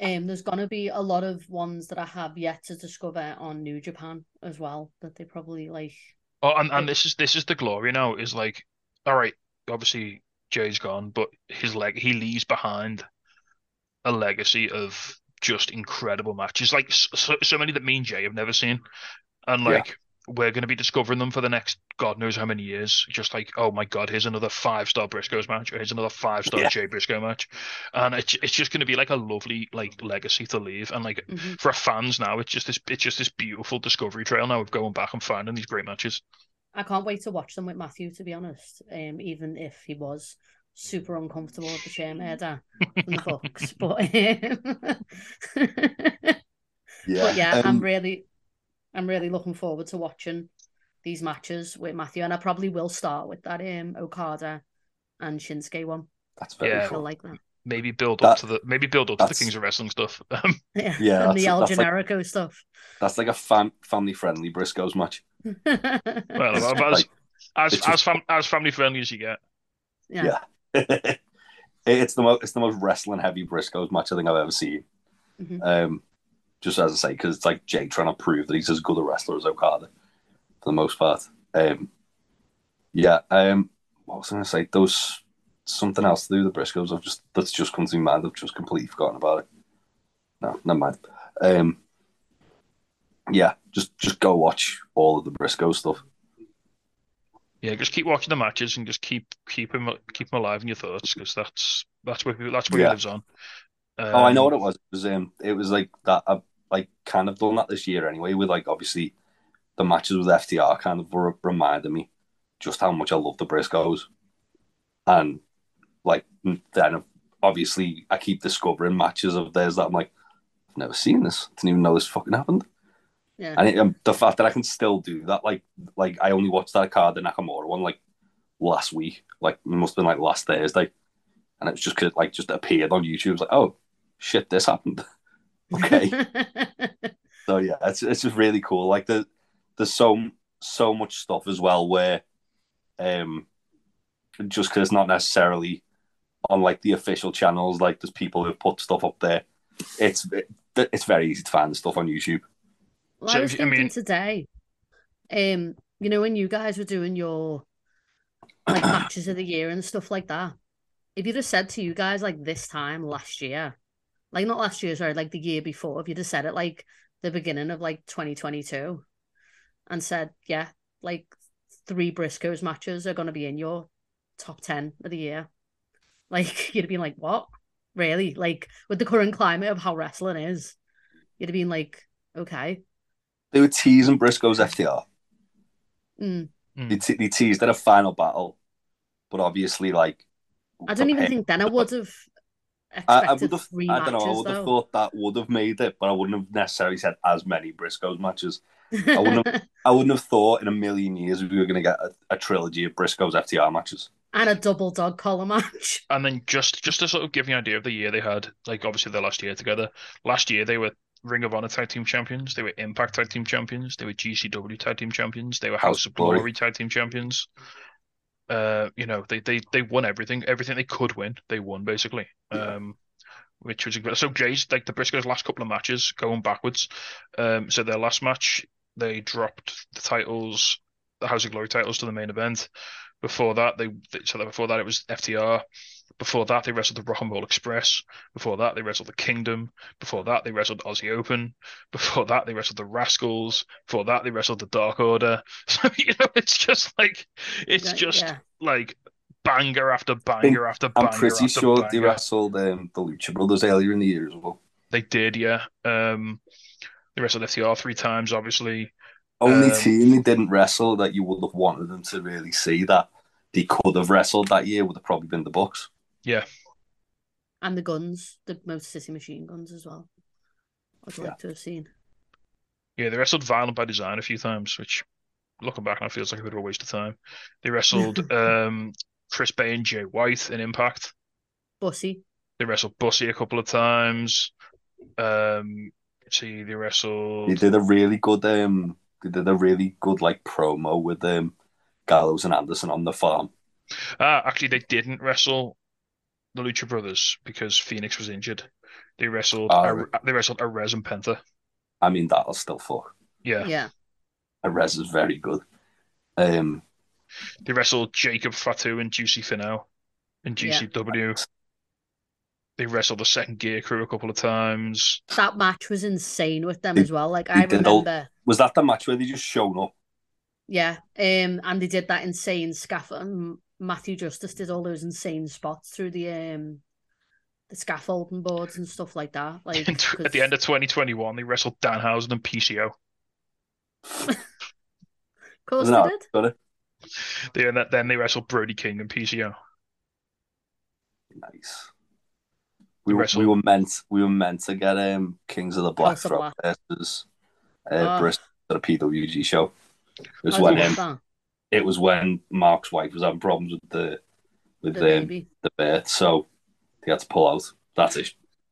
Um, there's gonna be a lot of ones that I have yet to discover on New Japan as well that they probably like. Oh, and, and this is this is the glory now. Is like, all right, obviously Jay's gone, but his leg he leaves behind a legacy of just incredible matches, like so, so many that me and Jay have never seen, and like yeah. we're going to be discovering them for the next God knows how many years. Just like, oh my God, here's another five star Briscoes match, or here's another five star yeah. Jay Briscoe match, and it's it's just going to be like a lovely like legacy to leave, and like mm-hmm. for fans now, it's just this it's just this beautiful discovery trail now of going back and finding these great matches. I can't wait to watch them with Matthew, to be honest. Um, even if he was super uncomfortable with the shame murder from the books. but um, yeah, but yeah, um, I'm really, I'm really looking forward to watching these matches with Matthew, and I probably will start with that um Okada and Shinsuke one. That's very yeah. cool. like that. Maybe build that, up to the maybe build up to the Kings of Wrestling stuff. yeah, yeah, and the El Generico like, stuff. That's like a fam- family friendly Briscoes match. well, as like, as, as, fam- as family friendly as you get. Yeah. yeah. it's the most it's the most wrestling heavy Briscoes match I think I've ever seen. Mm-hmm. Um, just as I say, because it's like Jay trying to prove that he's as good a wrestler as Okada for the most part. Um, yeah. Um, what was I going to say? Those something else to do with the Briscoes. I've just that's just come to my mind. I've just completely forgotten about it. No, never mind. Um, yeah, just just go watch all of the Briscoe stuff. Yeah, just keep watching the matches and just keep keep him keep him alive in your thoughts because that's that's where that's where yeah. he lives on. Um, oh, I know what it was. It was um, it was like that. I like kind of done that this year anyway. With like obviously the matches with FTR kind of re- reminded me just how much I love the Briscoes, and like then obviously I keep discovering matches of theirs that I'm like I've never seen this. Didn't even know this fucking happened. Yeah. And it, um, the fact that I can still do that, like, like I only watched that card, the Nakamura one, like last week, like it must have been like last Thursday, and it was just cause, like just appeared on YouTube. It was like, oh shit, this happened. okay. so yeah, it's it's just really cool. Like the there's so so much stuff as well where, um, just because it's not necessarily on like the official channels, like there's people who've put stuff up there. It's it, it's very easy to find stuff on YouTube. Well, so, I was thinking I mean... today, um, you know, when you guys were doing your like matches of the year and stuff like that, if you'd have said to you guys like this time last year, like not last year, sorry, like the year before, if you'd have said it like the beginning of like 2022 and said, yeah, like three Briscoes matches are going to be in your top 10 of the year, like you'd have been like, what? Really? Like with the current climate of how wrestling is, you'd have been like, okay. They were teasing Briscoe's FTR. Mm. They, te- they teased at a final battle, but obviously, like, I don't even think then I would have. I, I would have. I don't know. I would have thought that would have made it, but I wouldn't have necessarily said as many Briscoes matches. I wouldn't have. I wouldn't have thought in a million years we were going to get a, a, trilogy of Briscoes FTR matches and a double dog collar match. And then just just to sort of give you an idea of the year they had, like obviously their last year together. Last year they were Ring of Honor Tag Team Champions. They were Impact Tag Team Champions. They were GCW Tag Team Champions. They were House, of Glory. Glory Tag Team Champions. Uh, you know, they, they they won everything, everything they could win, they won basically. Um, which was so Jay's like the Briscoes' last couple of matches going backwards. Um, so their last match they dropped the titles, the House of Glory titles to the main event. Before that, they so that before that it was FTR. Before that, they wrestled the Rock and Roll Express. Before that, they wrestled the Kingdom. Before that, they wrestled Aussie Open. Before that, they wrestled the Rascalz. Before that, they wrestled the Dark Order. So you know, it's just like it's Yeah, just yeah. like banger after banger after banger. I'm pretty after sure banger. they wrestled um, the Lucha Brothers earlier in the year as well. They did, yeah. Um, they wrestled FTR three times, obviously. Only Um, team they didn't wrestle that you would have wanted them to really see that they could have wrestled that year would have probably been the Bucks. Yeah, And the guns, the Motor City Machine Guns as well. I'd Yeah. like to have seen. yeah. They wrestled Violent by Design a few times, which looking back now feels like a bit of a waste of time. They wrestled um, Chris Bey and Jay White in Impact. Bussy. They wrestled Bussy a couple of times. Um, see, they wrestled. They did a really good um they did a really good like promo with um Gallows and Anderson on the farm. Ah, actually, they didn't wrestle the Lucha Brothers because Fenix was injured. They wrestled. A, they wrestled Arez and Penta. I mean that'll still fuck. Yeah. Yeah. Arez is very good. Um They wrestled Jacob Fatu and Juicy Finau in Yeah. GCW. They wrestled the second gear crew a couple of times. That match was insane with them They- as well. Like I did all- remember, was that the match where they just showed up? yeah. Um, and they did that insane scaffold. Matthew Justice did all those insane spots through the um, the scaffolding boards and stuff like that. Like And t- at the end of 2021, they wrestled Danhausen and PCO. of course Isn't they did. They, and then they wrestled Brody King and PCO. Nice. We, were- we were meant we were meant to get um Kings of the Black House Black. versus uh, Ah. Bristol at a PWG show. It was I when um, that. It was when Mark's wife was having problems with the with The the, baby. the birth, so they had to pull out. That's a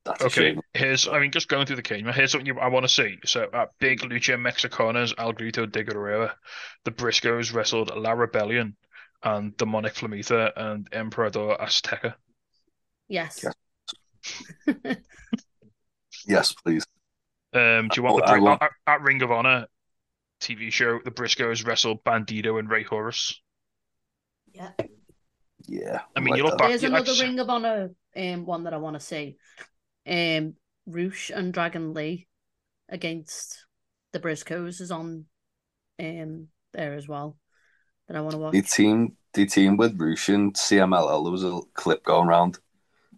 that's a Okay, shame. here's, I mean, just going through the cage, here's something you, I want to see. So, at Big Lucha Mexicanas, El Grito de Guerrero, the Briscoes wrestled La Rebellion and Demonic Flamita and Emperador Azteca. Yes. Yes, Yes, please. Um, do you want Oh, the I Bri- at, at Ring of Honor TV show? The Briscoes wrestled Bandido and Rey Horus. Yeah. Yeah. I mean, like you look that. back- There's you another actually- Ring of Honor um one that I want to see. Um, Rush and Dragon Lee against the Briscoes is on um there as well that I want to watch. The team, the team with Rush and CMLL. There was a clip going around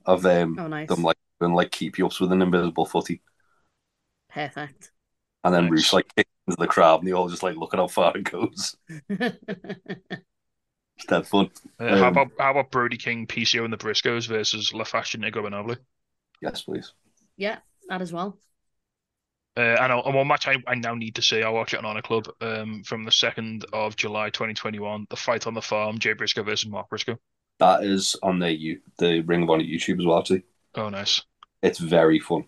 of um Oh, nice. them like and like keep you ups with an invisible footy, Perfect. And then Nice. Rush like kicks into the crowd, and they all just like look at how far it goes. It's dead fun. Uh, how Um, about how about Brody King, PCO, and the Briscoes versus La Facción Ingobernable? Yes, please. yeah, that as well. Uh, and, I- and one match I, I now need to see. I'll watch it on Honor Club um, from the 2nd of July 2021. The Fight on the Farm, Jay Briscoe versus Mark Briscoe. That is on the you the Ring of Honor YouTube as well. Actually, Oh, nice. it's very fun.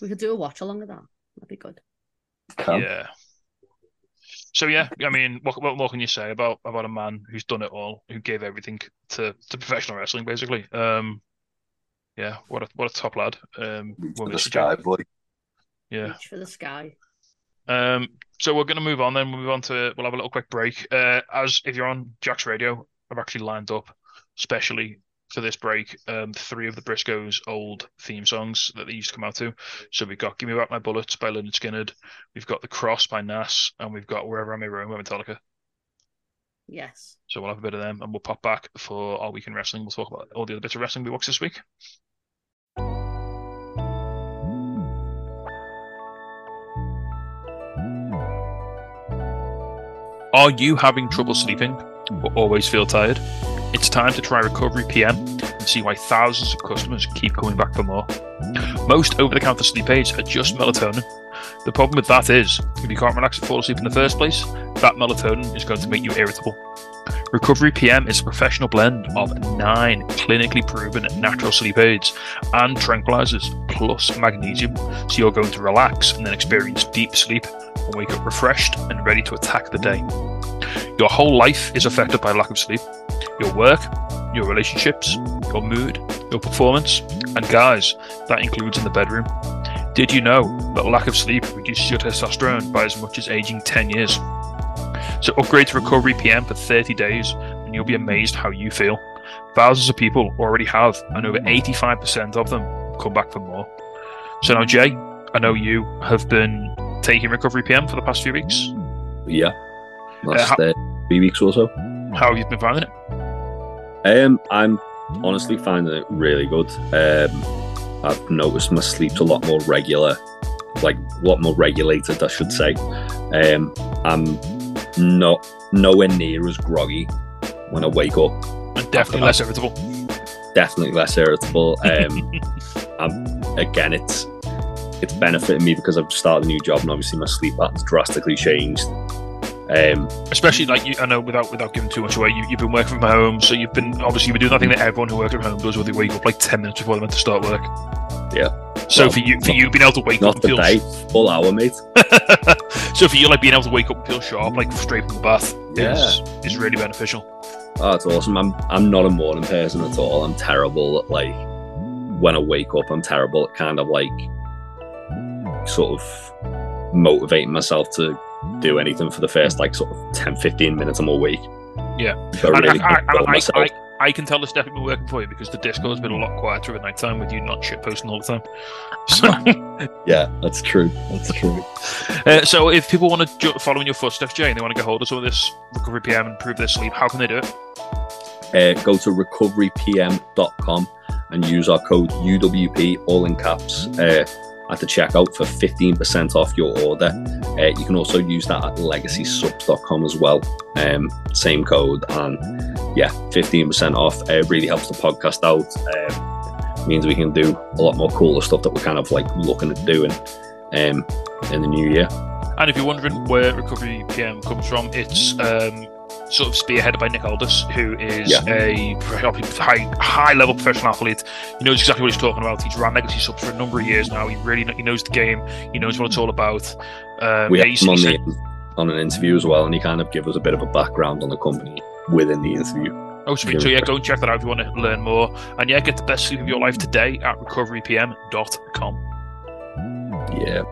We could do a watch along of that. That'd be good. Can. Yeah. So yeah, I mean, what, what more can you say about about a man who's done it all, who gave everything to, to professional wrestling, basically? Um, yeah, what a what a top lad. Um, for the sky, Jay. boy. Yeah. Reach for the sky. Um, so we're going to move on then. We'll move on to, we'll have a little quick break. Uh, as if you're on Jack's Radio, I've actually lined up specially for this break um, three of the Briscoes' old theme songs that they used to come out to. So we've got Give Me Back My Bullets by Lynyrd Skynyrd, we've got The Cross by Nas, and we've got Wherever I May Roam by Metallica. Yes. So we'll have a bit of them and we'll pop back for our week in wrestling. We'll talk about all the other bits of wrestling we watched this week. Are you having trouble sleeping or always feel tired? It's time to try Recovery PM and see why thousands of customers keep coming back for more. Most over the counter sleep aids are just melatonin. The problem with that is, if you can't relax and fall asleep in the first place, that melatonin is going to make you irritable. Recovery PM is a professional blend of nine clinically proven natural sleep aids and tranquilizers plus magnesium, so you're going to relax and then experience deep sleep and wake up refreshed and ready to attack the day. Your whole life is affected by lack of sleep. Your work, your relationships, your mood, your performance, and guys, that includes in the bedroom. Did you know that lack of sleep reduces your testosterone by as much as aging 10 years? So upgrade to Recovery PM for 30 days and you'll be amazed how you feel. Thousands of people already have, and over 85% of them come back for more. So now, Jay, I know you have been taking Recovery PM for the past few weeks. Yeah. Last how- uh, three weeks or so. How have you been finding it? Um, I'm honestly finding it really good. Um, I've noticed my sleep's a lot more regular, like a lot more regulated, I should say. Um, I'm not nowhere near as groggy when I wake up. And definitely less irritable. Definitely less irritable. Um, I'm, again, it's it's benefiting me because I've started a new job and obviously my sleep pattern's drastically changed. Um, Especially like you, I know without without giving too much away, you, you've been working from home, so you've been obviously you've been doing nothing that everyone who works from home does, where they wake up like ten minutes before they're meant to start work. Yeah. So Well, for you, for you being able to wake up not and feel today, full hour, mate. so for you like being able to wake up and feel sharp, like straight from the bath, is is really beneficial. Oh, it's awesome. I'm I'm not a morning person at all. I'm terrible at like when I wake up. I'm terrible at kind of like sort of motivating myself to do anything for the first like sort of 10, 15 minutes I'm week. Yeah. Gotta And really I, I, I, I. Can tell the it's definitely been working for you because the disco has been a lot quieter at night time with you not shit posting all the time. So, yeah, that's true. That's true. uh, so if people want to ju- follow in your footsteps, Jay, and they want to get hold of some of this recovery PM and improve their sleep, how can they do it? Uh, go to recoverypm.com and use our code UWP, all in caps, uh, at the checkout for 15% off your order. Uh, you can also use that at legacysubs.com as well. Um, same code, and yeah, 15% off. Uh, really helps the podcast out. Um, means we can do a lot more cooler stuff that we're kind of like looking at doing um, in the new year. And if you're wondering where Recovery PM comes from, it's um, sort of spearheaded by Nick Aldis, who is Yeah. a high high level professional athlete. He knows exactly what he's talking about. He's ran legacy subs for a number of years now. He really he knows the game. He knows what it's all about. Um, we yeah, had him on, the, on an interview as well, and he kind of gave us a bit of a background on the company within the interview. Oh, sweet. So, yeah, go and check that out if you want to learn more. And yeah, get the best sleep of your life today at recoverypm.com. Yeah.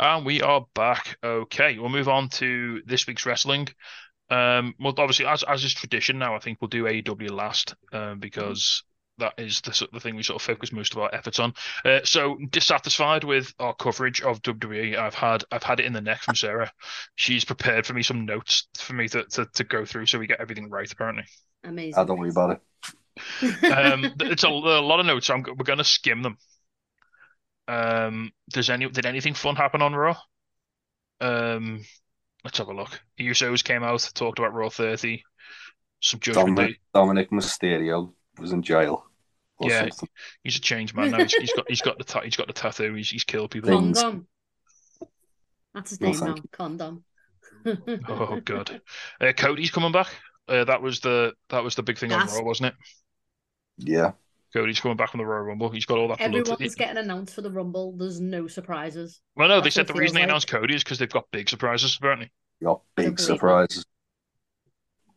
And we are back. Okay, we'll move on to this week's wrestling. Um, well, obviously, as as is tradition now, I think we'll do AEW last um, because that is the sort of the thing we sort of focus most of our efforts on. Uh, so, dissatisfied with our coverage of WWE, I've had I've had it in the neck from Sarah. She's prepared for me some notes for me to, to, to go through so we get everything right. Apparently, Amazing. I don't worry about it. um, it's a, a lot of notes. So I'm, we're going to skim them. Um, does any did anything fun happen on Raw? Um, let's have a look. Usos came out, talked about Raw 30. Some judgment Dominic, day. Dominic Mysterio was in jail. Yeah. something. He's a changed man now. He's, he's got he's got the ta- he's got the tattoo. He's he's killed people. Condom. That's his No, name now. Condom. Oh god. Uh, Cody's coming back. Uh, that was the that was the big thing on Raw, wasn't it? Yeah. Cody's coming back from the Royal Rumble. He's got all that blood. Everyone's getting announced for the Rumble. There's no surprises. Well, no, they said the it reason they like. announced Cody is because they've got big surprises apparently. We got I don't big believe surprises.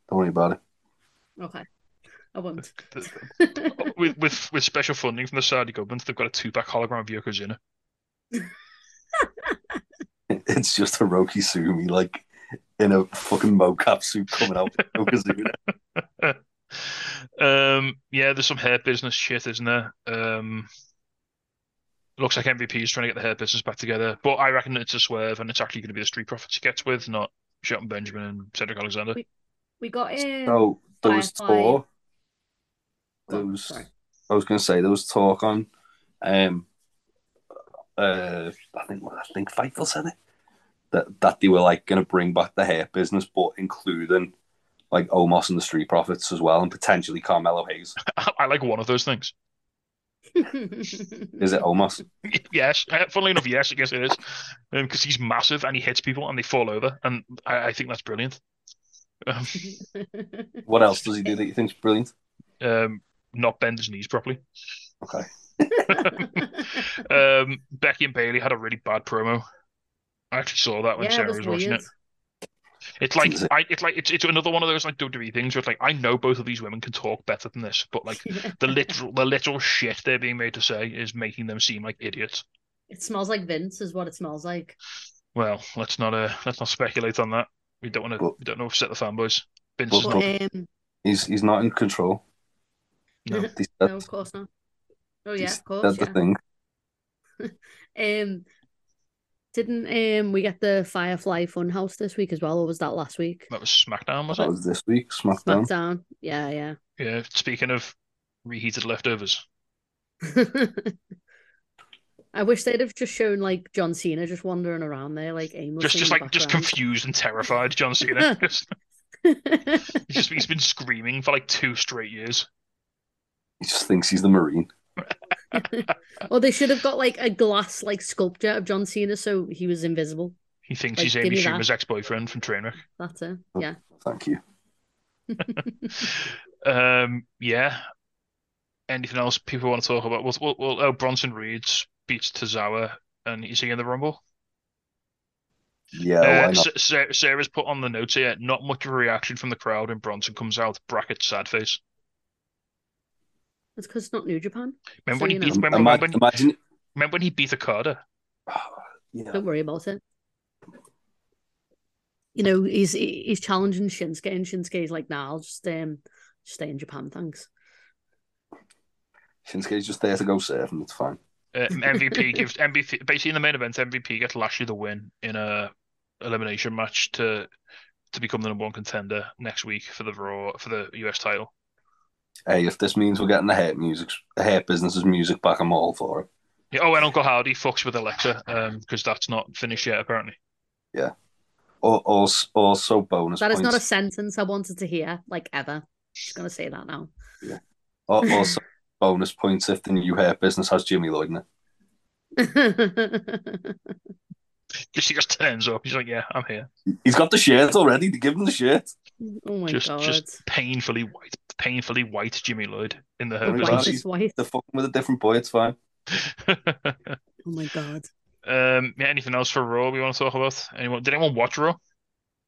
Don't worry about it. Okay. I won't. with with with special funding from the Saudi government, they've got a two pack hologram of Yokozuna. It's just a Roki Sumi, like in a fucking mocap suit coming out. with Yokozuna. Um, yeah, there's some hurt business shit, isn't there? Um, looks like MVP is trying to get the hurt business back together, but I reckon it's a swerve, and it's actually going to be the Street Profits he gets with, not Shelton Benjamin and Cedric Alexander. We- We got in. so there was Firefly. talk. There was, sorry. I was going to say there was talk on. Um, uh, I think I think Fightful said it that that they were like going to bring back the hurt business, but including like Omos and the Street Profits as well, and potentially Carmelo Hayes. I like one of those things. Is it Omos? Yes, uh, funnily enough, yes, I guess it is, because he's massive and he hits people and they fall over, and I, I think that's brilliant. Um, What else does he do that you think's brilliant? um, not bend his knees properly. Okay. Um, Becky and Bayley had a really bad promo. I actually saw that when yeah, Sarah was was watching it. It's like I, it's like it's it's another one of those like WWE things where it's like I know both of these women can talk better than this, but like the literal the literal shit they're being made to say is making them seem like idiots. It smells like Vince, is what it smells like. Well, let's not uh let's not speculate on that. We don't want to we don't know upset the fanboys. Vince But- is not But um, He's he's not in control. no. He no, of course not. Oh yeah, of course, the yeah. thing. Um, didn't um we get the Firefly Funhouse this week as well, or was that last week? That was SmackDown, was That it? was this week. SmackDown. SmackDown. Yeah, yeah. Yeah. Speaking of reheated leftovers, I wish they'd have just shown like John Cena just wandering around there, like aimlessly. just just in the like just confused and terrified, John Cena. Just- he's just he's been screaming for like two straight years. He just thinks he's the Marine. or they should have got like a glass like sculpture of John Cena so he was invisible. He thinks Like, he's Amy. Schumer's ex-boyfriend from Trainwreck. That's it. Oh. Yeah. Thank you. Um, yeah. Anything else people want to talk about? Well, well, well oh, Bronson Reed's beats Tozawa, and is he in the Rumble? Yeah, Uh, why not? Sa- Sa- Sarah's put on the notes here. Not much of a reaction from the crowd and Bronson comes out. Bracket sad face. It's because it's not New Japan. Remember So, when he you know. beat? Remember, Ima- remember, when, imagine. remember when he beat Okada? Yeah. Don't worry about it. You know, he's he's challenging Shinsuke and Shinsuke's like, nah, I'll just um stay in Japan, thanks. Shinsuke's just there to go surfing. It's fine. Uh, MVP gives MVP basically in the main event. MVP gets Lashley the win in a elimination match to to become the number one contender next week for the Raw for the US title. Hey, if this means we're getting the hurt music, the hurt business's music back, I'm all for it. Yeah, oh, and Uncle Howdy fucks with Alexa um because that's not finished yet apparently. Yeah. Also, also bonus That is points. not a sentence I wanted to hear, like ever. Just gonna say that now. Al- Also, bonus points if the new hurt business has Jimmy Lloyd in it. Just he just turns up. He's like, yeah, I'm here. He's got the shirt already. They give him the shirt. Oh my just god. just painfully white, painfully white Jimmy Lloyd in the Oh her my White is white. They're fucking with a different boy. It's fine. Oh my god. um, yeah, anything else for Raw we want to talk about? Anyone? Did anyone watch Raw?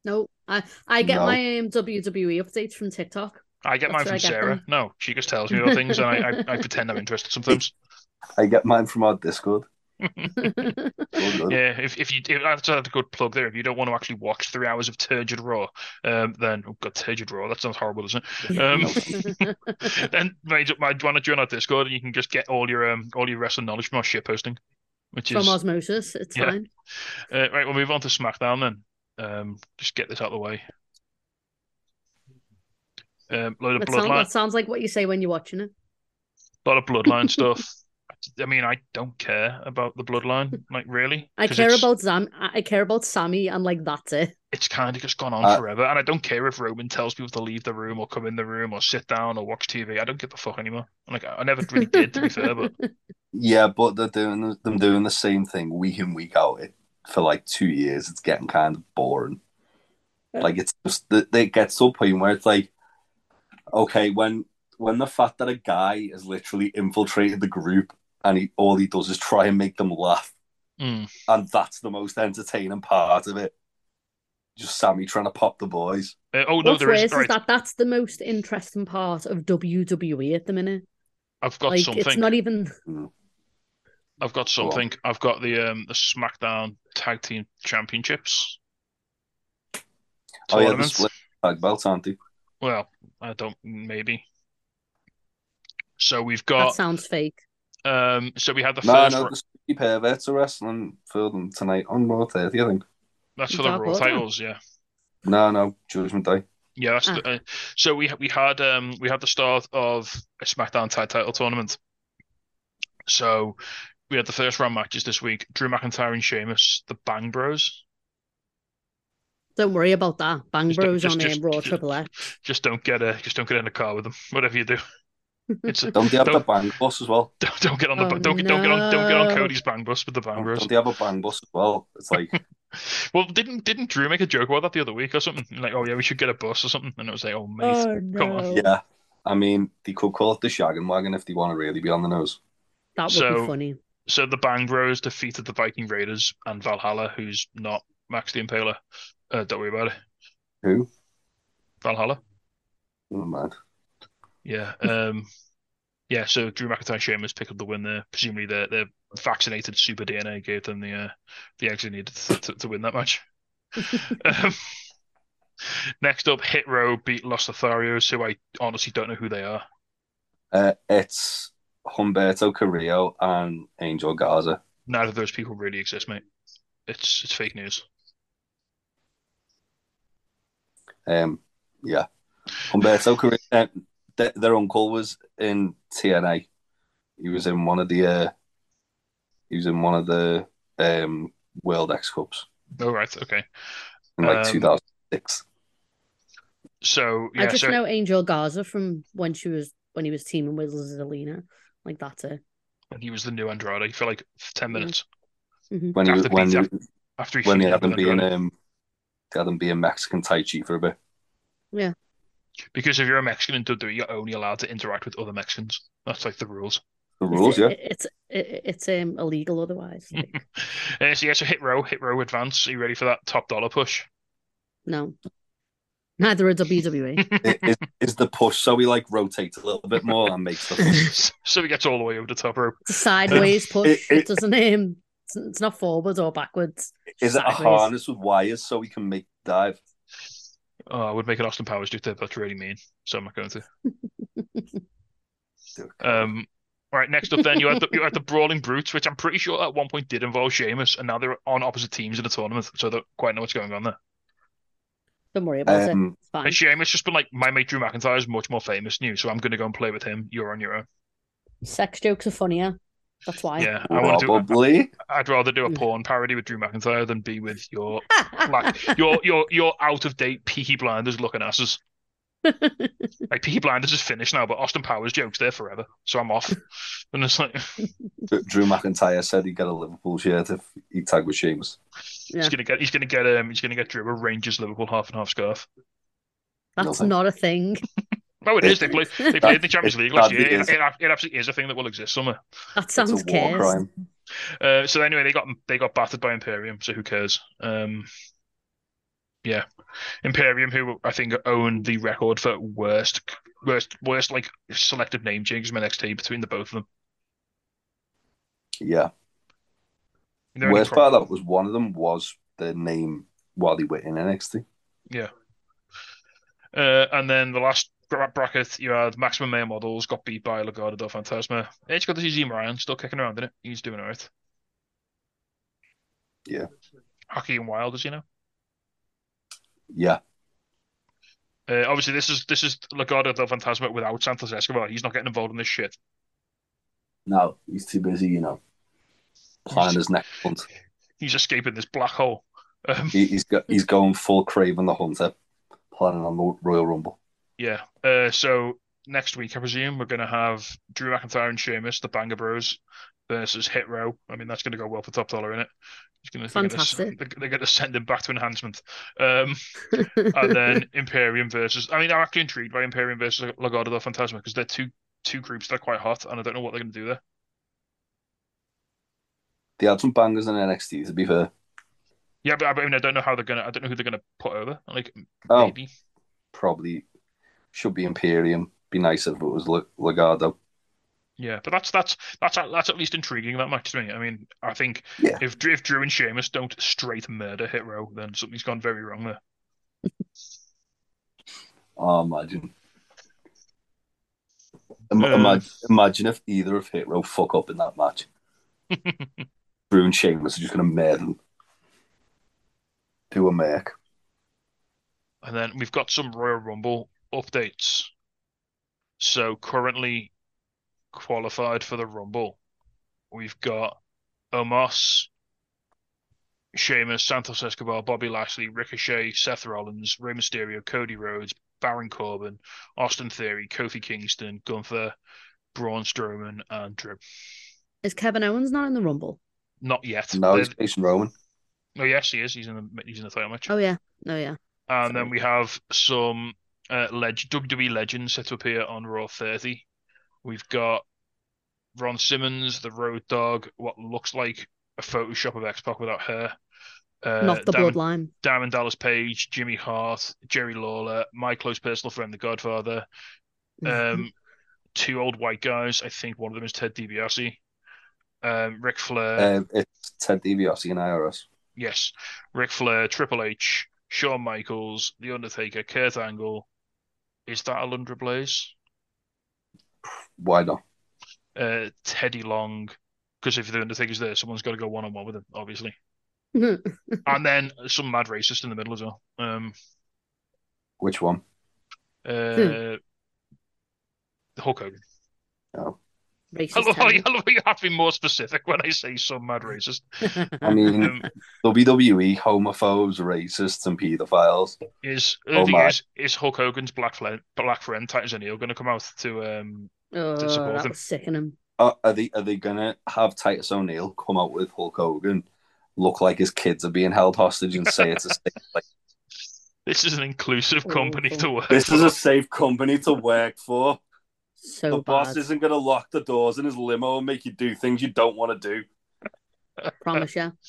No, I I get No. my um, WWE updates from TikTok. I get mine That's from get Sarah. them. No, she just tells me about things, and I, I, I pretend I'm interested sometimes. I get mine from our Discord. Good, good. Yeah, if if you if, that's a good plug there. If you don't want to actually watch three hours of turgid Raw, um, then oh god, turgid Raw. That sounds horrible, doesn't it? Um, then mate, mate, why not join our Discord and you can just get all your um all your wrestling knowledge from our shit posting, which from is osmosis, it's Yeah. fine. uh, right. We'll move on to SmackDown then. Um, just get this out of the way. Um, load of That, sound, bloodline, that sounds like what you say when you're watching it. A lot of bloodline stuff. I mean, I don't care about the bloodline, like really. I care about Sam. I care about Sammy, and like that's it. it's kind of just gone on Uh, forever. And I don't care if Roman tells people to leave the room or come in the room or sit down or watch TV. I don't give a fuck anymore. Like I never really did, to be fair. But Yeah, but they're doing them doing the same thing week in week out it- for like two years. It's getting kind of boring. Like it's just that they get to a point where it's like, okay, when when the fact that a guy has literally infiltrated the group and he all he does is try and make them laugh, mm, and that's the most entertaining part of it. Just Sammy trying to pop the boys. uh, oh no, What's there worse is. is that that's the most interesting part of WWE at the minute. I've got like something. it's not even. I've got Go on. something. I've got the um the SmackDown Tag Team Championships Oh yeah, the tournament. split tag belts, aren't they? Well, I don't maybe. So we've That got sounds fake. Um. So we had the No, first. no, ro- the spooky perverts are wrestling for them tonight on Raw 30, I think. That's for the Dark Raw titles. Yeah. No, no, Judgment Day. Yeah, that's the, uh, so we we had um we had the start of a SmackDown tag title tournament. So we had the first round matches this week: Drew McIntyre and Sheamus, the Bang Bros. Don't worry about that. Bang Just Bros just- on just- Raw Triple X. Just don't get a just don't get in the car with them. Whatever you do, it's a, Don't they have the Don't- bang bus as well? don't, don't get on the Oh, don't get don't get on don't get on. Cody's Bang Bus with the Bang Don't, Bros. don't they have a bang bus as well? It's like, Well, didn't didn't Drew make a joke about that the other week or something? Like, oh yeah, we should get a bus or something, and it was like, oh mate, come on. yeah. I mean, they could call it the shagging wagon if they want to really be on the nose. That would So- be funny. So the Bang Bros defeated the Viking Raiders and Valhalla, who's not Max the Impaler. Uh, don't worry about it. Who? Valhalla. Never mind. Yeah. Um. Yeah. So Drew McIntyre, Sheamus pick up the win there. Presumably, their their vaccinated super DNA gave them the uh, the eggs they needed to, to, to win that match. um, next up, Hit Row beat Los Lotharios, who I honestly don't know who they are. Uh, it's Humberto Carrillo and Angel Garza. Neither of those people really exist, mate. It's it's fake news. Um, yeah, Humberto Carrillo. Uh, th- their uncle was in TNA. He was in one of the. Uh, he was in one of the um, World X Cups Oh right, okay. in like Um, 2006. So I just so know Angel Garza from when she was when he was teaming with Zelina. Like that's it. he was the new Andrade for like ten Yeah. minutes When he was after when beat- he, after he when he had them with being um, they had them being Mexican Tai Chi for a bit. Because if you're a Mexican in WWE, you're only allowed to interact with other Mexicans. That's like the rules. The rules, yeah. It- It's it, it's um illegal otherwise. Uh, so yeah, so hit row, hit row, advance. Are you ready for that top dollar push? no. Neither are WWE. I- is, is the push so we like rotate a little bit more and make the so he gets all the way over the top rope. It's a sideways push. It- It, it- doesn't um it's, it's not forwards or backwards. is it a harness with wires so we can make dive? Oh, I would make an Austin Powers do that. That's really mean. So I'm not going to. Um, all right, next up then you had the, you had the Brawling Brutes, which I'm pretty sure at one point did involve Sheamus, and now they're on opposite teams in the tournament, so they don't quite know what's going on there. Don't worry about it. Um, It's fine. And Sheamus just been like, my mate Drew McIntyre is much more famous than you, so I'm going to go and play with him. You're on your own. Sex jokes are funnier. That's why. Yeah, I want to do. probably. I'd rather do a porn parody with Drew McIntyre than be with your like your your your out of date Peaky Blinders looking asses. Like Peaky Blinders is finished now, but Austin Powers jokes there forever, so I'm off. And it's like Drew McIntyre said he'd get a Liverpool shirt if he tagged with Sheamus. Yeah. he's gonna get he's gonna get um he's gonna get Drew a Rangers Liverpool half and half scarf. That's Nothing. not a thing. No, it is. They play they played in the Champions League last year. It, is. it, it absolutely is a thing that will exist somewhere. That It's sounds a war crime. Uh, so anyway, they got they got battered by Imperium, so who cares? Um, yeah, Imperium, who I think owned the record for worst, worst, worst like selective name changes in NXT between the both of them. Yeah. They're Worst part of that was one of them was the name while they were in NXT. Yeah. Uh, and then the last bra- bracket, you had Maximum Male Models got beat by Legado del Fantasma. It's got the see Z Ryan still kicking around in it. He's doing alright. Yeah. Joaquin Wilde, as you know. Yeah. Uh, obviously, this is this is Legado del Fantasma without Santos Escobar. He's not getting involved in this shit. No, he's too busy, you know, planning his next hunt. He's escaping this black hole. Um, He, he's got he's going full Kraven the Hunter, planning on the Royal Rumble. Yeah. Uh, so next week, I presume we're gonna have Drew McIntyre and Sheamus, the Banger Bros, versus Hit Row. I mean, that's gonna go well for top dollar in it. He's gonna Fantastic. they're, they're gonna send him back to enhancement. Um, and then Imperium versus. I mean, I'm actually intrigued by Imperium versus Legado del Fantasma because they're two two groups that are quite hot, and I don't know what they're gonna do there. They had some bangers in NXT, to be fair. Yeah, but I mean, I don't know how they're gonna. I don't know who they're gonna put over. Like Oh, maybe. probably should be Imperium. Be nice if it was Le- Legado. Yeah, but that's that's that's that's at least intriguing that much to me. I mean, I think Yeah. if if Drew and Sheamus don't straight murder Hit Row, then something's gone very wrong there. Oh, imagine. Im- Uh. imagine, imagine if either of Hit Row fuck up in that match. Drew and Sheamus are just going to murder them. Do a make. And then we've got some Royal Rumble updates. So currently qualified for the Rumble, we've got Omos, Sheamus, Santos Escobar, Bobby Lashley, Ricochet, Seth Rollins, Rey Mysterio, Cody Rhodes, Baron Corbin, Austin Theory, Kofi Kingston, Gunther, Braun Strowman, and Drew. Is Kevin Owens not in the Rumble? Not yet. No, he's facing Roman. Oh yes, he is. He's in the he's in the title match. Oh yeah. Oh yeah. And then we have some uh, leg WWE legends set up here on Raw 30. We've got Ron Simmons, the Road Dog, what looks like a Photoshop of X Pac without hair. Uh, Not the Diamond, bloodline. Diamond Dallas Page, Jimmy Hart, Jerry Lawler, my close personal friend, The Godfather. Um, two old white guys. I think one of them is Ted DiBiase. Um, Ric Flair. Um, it's Ted DiBiase and IRS. Yes, Ric Flair, Triple H, Shawn Michaels, The Undertaker, Kurt Angle. Is that Alundra Blaze? Why not? Uh, Teddy Long. Because if The Undertaker's there, someone's got to go one on one with him, obviously. And then some mad racist in the middle as well. Um, Which one? uh, Hulk Hogan. No. I Racist love, how you, I love how you have to be more specific when I say some mad racist. I mean, Um, WWE homophobes, racists, and paedophiles. is Oh my. is, is Hulk Hogan's black friend, black friend Titus O'Neil going to come out to um oh, support that him. was sickening. Uh, are they are they gonna have Titus O'Neil come out with Hulk Hogan, look like his kids are being held hostage, and say it's a safe, like This is an inclusive company to work this is a safe company to work for. So the boss isn't gonna lock the doors in his limo and make you do things you don't want to do. Promise you.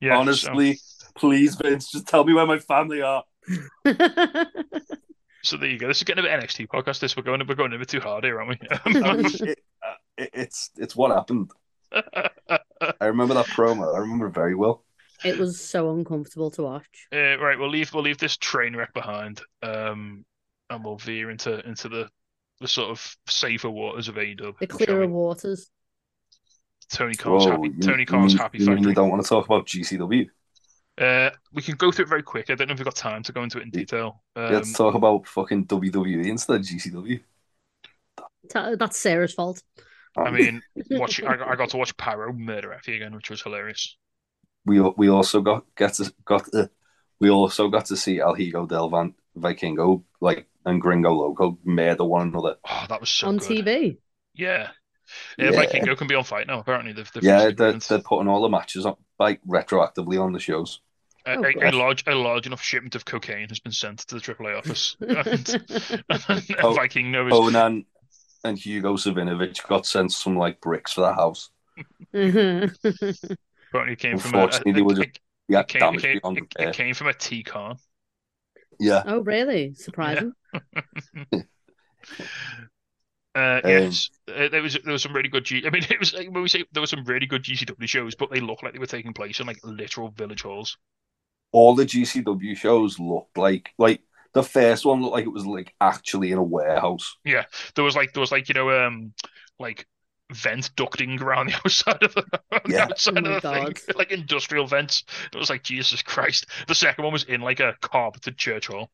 Yeah, so- Honestly, please, Vince, just tell me where my family are. So there you go. This is getting a bit NXT podcast. This we're going we're going a bit too hard here, aren't we? it, uh, it, it's it's what happened. I remember that promo. I remember it very well. it was so uncomfortable to watch. Uh, right, we'll leave we'll leave this train wreck behind, um, and we'll veer into into the the sort of safer waters of AEW. The clearer waters. Tony Khan's Whoa, happy. you- Tony you Khan's mean- happy you mean factory. You don't want to talk about GCW. Uh, we can go through it very quick. I don't know if we've got time to go into it in detail. Um, Let's talk about fucking WWE instead of GCW. That's Sarah's fault. I mean, watch. I, got- I got to watch Parrow murder Effy again, which was hilarious. we we also got get to got uh, we also got to see El Hijo del Van Vikingo like and Gringo Loco murder one another. Oh, that was so on good. TV. Yeah. Yeah, Yeah. Vikingo can be on fight now. Apparently, they've, they've yeah, they're, they're putting all the matches on like retroactively on the shows. A, Oh, a, a large, a large enough shipment of cocaine has been sent to the AAA office. and Oh, Vikingo is Konnan and Hugo Savinovich got sent some like bricks for the house. Mm-hmm. apparently came from a, a, Unfortunately, they were just- it, Yeah, it came, it, damage came, beyond it, came from a T-con. Yeah, oh, really? Surprising. Uh, Um, yes, uh, there was there was some really good. G- I mean, it was like, when we say there were some really good GCW shows, but they looked like they were taking place in like literal village halls. all the GCW shows looked like like the first one looked like it was like actually in a warehouse. Yeah, there was like there was like you know um like vent ducting around the outside of the, on the Yeah. outside Oh of the thing, like industrial vents. It was like Jesus Christ. The second one was in like a carpeted church hall.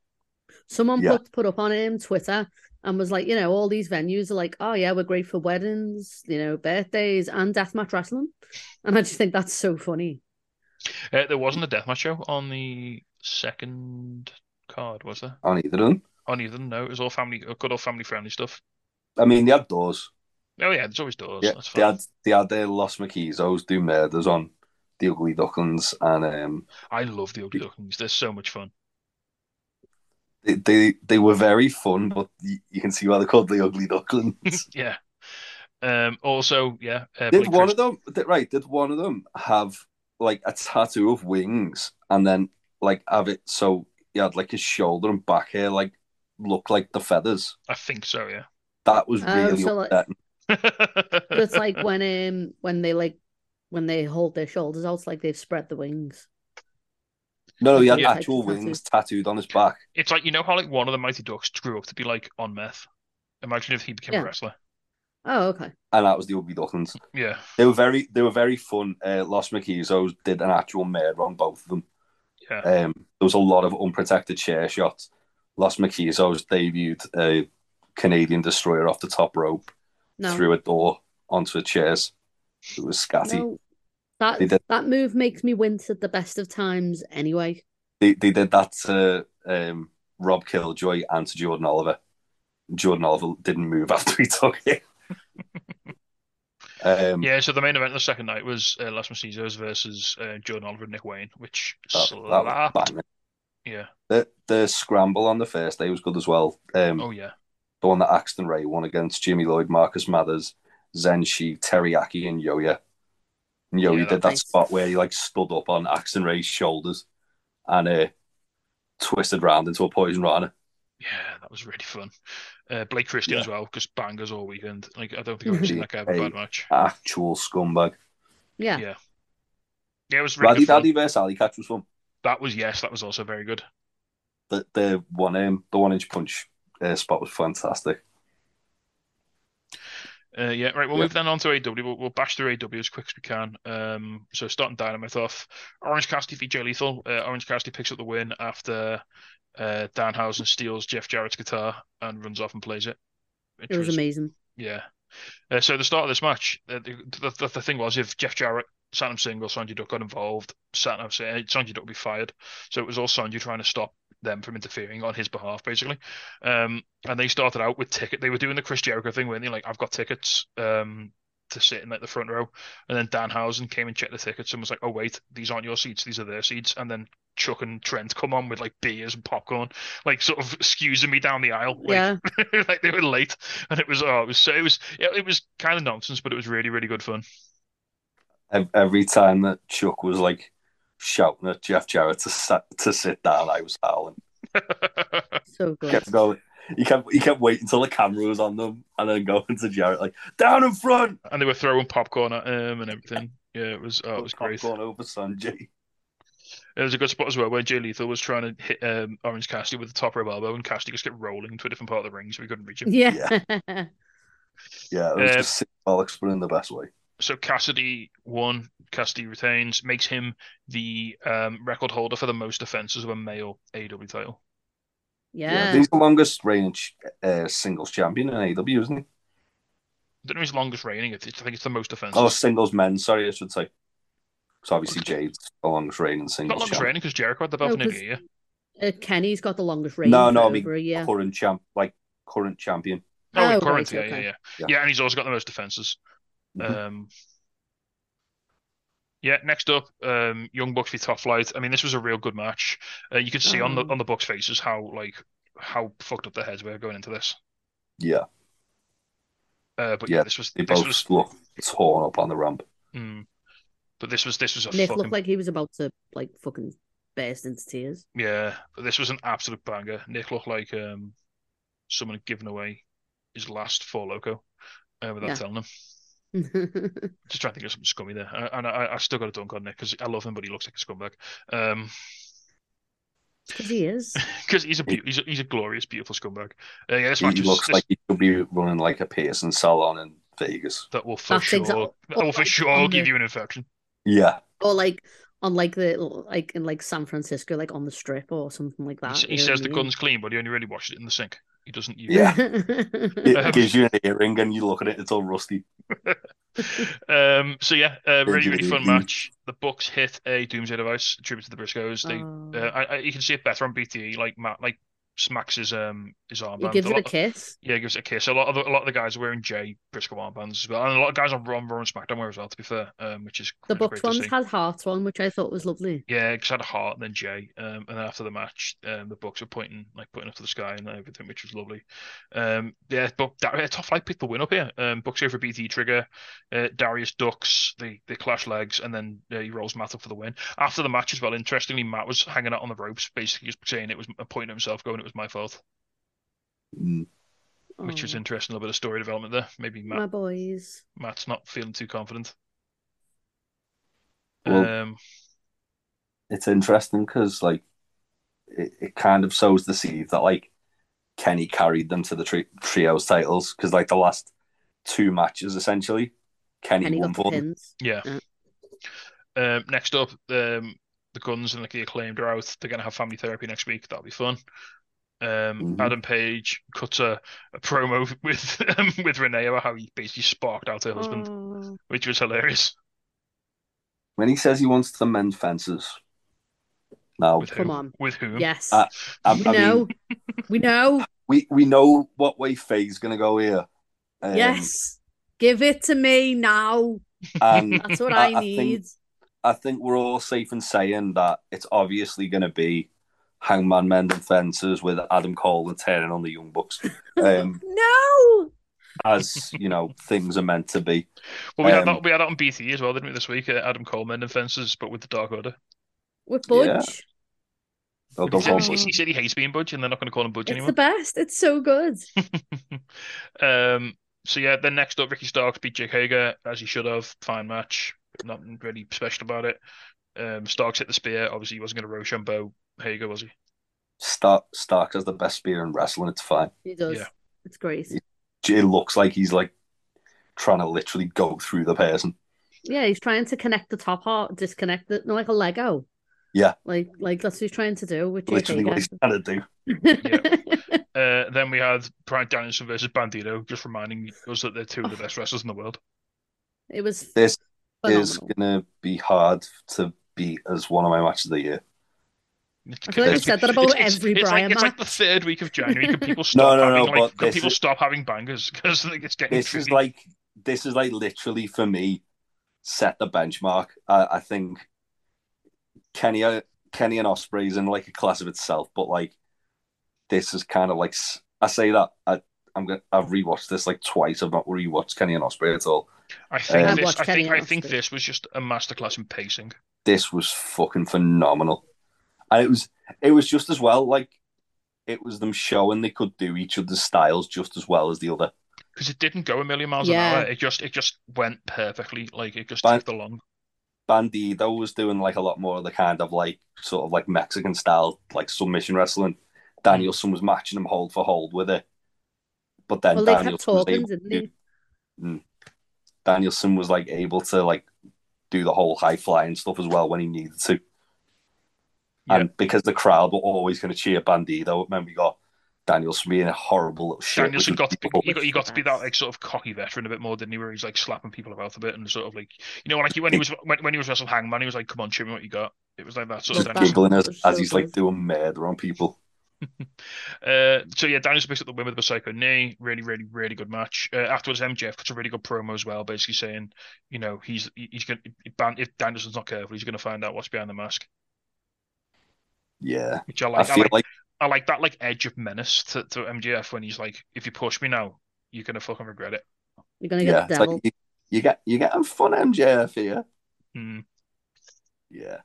Someone Yeah. put put up on him Twitter and was like, you know, all these venues are like, oh yeah, we're great for weddings, you know, birthdays and deathmatch wrestling. And I just think that's so funny. Uh, there wasn't a deathmatch show on the second card, was there? On either of them. On either, of them, no. It was all family, good old family friendly stuff. I mean, they had doors. Oh yeah, there's always doors. Yeah, That's they fine. had they had their Los Macizos do murders on the Ugly Ducklings, and um, I love the Ugly Ducklings. They're so much fun. They, they they were very fun. But you, you can see why they're called the Ugly Ducklings. Yeah. Um. Also, yeah. Uh, did Blake one Christ- of them? Did, right? Did one of them have like a tattoo of wings, and then like have it so he had like his shoulder and back hair like look like the feathers? I think so. Yeah. That was Oh, really so, upsetting. But it's like when um when they like when they hold their shoulders out, it's like they've spread the wings. No, no, he had Yeah. actual wings tattooed on his back. It's like you know how like one of the Mighty Ducks grew up to be like on meth. Imagine if he became Yeah. a wrestler. Oh, okay. and that was the Ugly Ducklings. Yeah. They were very, they were very fun. Uh, Los Macizos did an actual murder on both of them. Yeah. Um, there was a lot of unprotected chair shots. Los Macizos debuted a Canadian destroyer off the top rope No. through a door onto the chairs. It was scatty. No. That did- that move makes me wince at the best of times anyway. They they did that to um, Rob Killjoy and to Jordan Oliver. Jordan Oliver didn't move after he took it. um, Yeah. So the main event of the second night was uh, Las Macizos versus uh, Jordan Oliver and Nick Wayne, which that, that slapped. banging. Yeah. The the scramble on the first day was good as well. Um, Oh yeah. the one that Axton Ray won against Jimmy Lloyd, Marcus Mathers, Zenshi, Terry Yaki, and Yoya. And Yoya Yeah, did that nice. spot where he like stood up on Axton Ray's shoulders and uh, twisted round into a poison rana. Yeah, that was really fun. Uh, Blake Christian Yeah. as well, because bangers all weekend. Like I don't think I've ever seen that guy have a Hey. bad match. Actual scumbag. Yeah. Yeah. Yeah, it was really Raddy fun. Daddy versus Allie Katch was fun. That was yes, that was also very good. The the one um the one inch punch uh, spot was fantastic. Uh, yeah, right. We'll Yeah. move then on to AW. We'll, we'll bash through AW as quick as we can. Um, so starting Dynamite off, Orange Cassidy v Jay Lethal. Uh, Orange Cassidy picks up the win after uh, Danhausen steals Jeff Jarrett's guitar and runs off and plays it. It was amazing. Yeah. Uh, so the start of this match, uh, the, the, the, thing was if Jeff Jarrett, Satnam Singh, Sanjay Dutt got involved, Satnam say Sanjay Dutt would be fired. So it was all Sanjay trying to stop them from interfering on his behalf, basically. Um, and they started out with ticket. They were doing the Chris Jericho thing, weren't they? Like, I've got tickets um, to sit in like the front row. And then Dan Danhausen came and checked the tickets and was like, oh, wait, these aren't your seats. These are their seats. And then Chuck and Trent come on with like beers and popcorn, like sort of excusing me down the aisle. Like, Yeah. like they were late, and it was oh, it was so it was yeah, it was kind of nonsense, but it was really really good fun. Every time that Chuck was like shouting at Jeff Jarrett to sit, to sit down, I was howling. So good. Kept going. He kept he kept waiting until the camera was on them and then going to Jarrett like down in front. and they were throwing popcorn at him and everything. Yeah, it was oh, it was great. Going over Sanjay. There was a good spot as well where Jay Lethal was trying to hit um, Orange Cassidy with the top rope elbow, and Cassidy just kept rolling to a different part of the ring, so he couldn't reach him. Yeah. Yeah, it was Uh, just symbolic, but in the best way. So Cassidy won. Cassidy retains, makes him the um, record holder for the most defenses of a male AEW title. yeah. he's the longest reigning ch- uh, singles champion in AEW, isn't he? I don't know his longest reigning. I think it's the most defenses. Oh, singles men. Sorry, I should say. So obviously Jade's the longest reigning singles. Not singles longest champion. reigning because Jericho had the belt No, for nearly a 'cause- year. Uh, Kenny's got the longest reign No, for no, I over mean a year. current champ, like current champion. Oh, Oh, current, right, yeah, okay. yeah, yeah, Yeah. yeah, and he's also got the most defenses. Mhm. Um, yeah, next up, um, Young Bucks v Top Flight. I mean, this was a real good match. Uh, you could see on the Oh. on the Bucks' faces how like how fucked up their heads were going into this. Yeah, Uh, but yeah, Yeah, this was they this both was. look torn up on the ramp. Mm, but this was this was a Nick fucking looked like he was about to like fucking burst into tears. yeah. But this was an absolute banger. Nick looked like um someone had given away his last Four Loko uh, without Yeah. telling him. Just trying to think of something scummy there, and I, I still got a dunk on Nick because I love him, but he looks like a scumbag. Um, Because he is. because he's a beau- he's a, he's a glorious, beautiful scumbag. Uh, yeah, this He match looks this- like he could be running like a piercing salon in Vegas. that will for That's sure exact- that will for like sure on give the- you an infection. Yeah, Or like on like the like in like San Francisco, like on the strip or something like that. s- he says the mean? gun's clean, but he only really washed it in the sink. He doesn't use Yeah. it. it Um, gives you an earring and you look at it, it's all rusty. Um, so yeah, uh, really, really fun match. The Bucks hit a Doomsday device, tribute to the Briscoes. They, Oh. uh, I, I, you can see it better on BTE. Like Matt, like smacks his um his armband. he gives a it a kiss. yeah, he gives it a kiss. A lot of the, a lot of the guys are wearing Jay Briscoe armbands as well, and a lot of guys on Raw, and SmackDown wear as well. To be fair, um, which is The Bucks ones had hearts on, which I thought was lovely. Yeah, because had a heart and then Jay. Um, and then after the match, um, the Bucks were pointing like pointing up to the sky and everything, which was lovely. Um, yeah, but da- Top Flight picked the win up here. Um, Bucks go for BT trigger. Uh, Darius ducks. They they clash legs, and then uh, he rolls Matt up for the win. After the match as well, interestingly, Matt was hanging out on the ropes, basically just saying it was a point himself, going, "It was my fault," Mm. which was Oh, interesting. A little bit of story development there. Maybe Matt My boys. Matt's not feeling too confident. Well, um, It's interesting because like it, it kind of sows the seed that like Kenny carried them to the tri- trios titles because like the last two matches essentially Kenny, And he won got the for them. Yeah. Yeah. Um, next up, um, the Guns and like the acclaimed are out. They're gonna have family therapy next week. That'll be fun. Um, Mhm. Adam Page cuts a, a promo with um, with Renee about how he basically sparked out her husband, Oh. which was hilarious. When he says he wants to mend fences, now With Come on. With whom? Yes. Uh, I, we I mean, know. we know. we we know what way Faye's gonna go here. Um, yes. Give it to me now. and That's what I- I, I think- need. I think we're all safe in saying that it's obviously going to be Hangman mending fences with Adam Cole and turning on the Young Bucks. Um, no. as you know things are meant to be. Well, we had Um, that we had that on BT as well, didn't we, this week? Uh, Adam Cole mending fences, but with the Dark Order. With Yeah. Budge. They'll- He said, he, he said he hates being Budge, and they're not going to call him Budge It's anymore. the best. It's so good. um, so yeah, then next up, Ricky Starks beat Jake Hager as he should have. Fine match, nothing really special about it. Um, Starks hit the spear. Obviously, he wasn't going to Rochambeau Hager, was he? Stark Stark has the best spear in wrestling. It's fine. He does. Yeah. It's great. It looks like he's like trying to literally go through the person. Yeah, he's trying to connect the top part, disconnect it, no, like a Lego. Yeah. Like, like that's what he's trying to do Which Literally what he's Hager. trying to do. Uh, then we had Bryan Danielson versus Bandido, just reminding us that they're two of the best wrestlers in the world. it was This is gonna be hard to beat as one of my matches of the year. I feel like we've said that about every it's Bryan like, It's like the third week of January. Can people stop no, having no, like? but Can people is- stop having bangers because it's getting This is like this is like literally for me set the benchmark. I, I think Kenny uh, Kenny and Ospreay's in like a class of itself, but like this is kind of like I say that I I'm gonna I've rewatched this like twice. I've not rewatched Kenny and Ospreay at all. I think Um, this. watched I think. I think this was just a masterclass in pacing. This was fucking phenomenal, and it was it was just as well like it was them showing they could do each other's styles just as well as the other. because it didn't go a million miles Yeah. an hour. It just it just went perfectly. Like it just Ban- ticked along. Bandido was doing like a lot more of the kind of like sort of like Mexican style like submission wrestling. Danielson was matching him hold for hold with it, but then well, they kept Danielson was able didn't to- they? Mm. Danielson was like able to like do the whole high flying stuff as well when he needed to. Yeah. And because the crowd were always going to cheer Bandido, remember we got Danielson being a horrible little shit. Danielson which got to be, beautiful. he got he got to be that like sort of cocky veteran a bit more, didn't he? Where he's like slapping people about a bit and sort of like you know like when he was when, when he was wrestling Hangman, he was like, "Come on, show me what you got." It was like that sort of Just giggling as, as he's like doing murder on people. Uh, so yeah, Danielson picks up the win with a psycho knee. Really, really, really good match. Uh, afterwards, MJF cuts a really good promo as well, basically saying, you know, he's he's gonna if Danielson's not careful, he's gonna find out what's behind the mask. Yeah, Which I I like. I, feel like. like I like that like edge of menace to, to MJF when he's like, if you push me now, you're gonna fucking regret it. You're gonna yeah, get the it's devil. like you, you get you getting fun MJF here. Hmm. Yeah,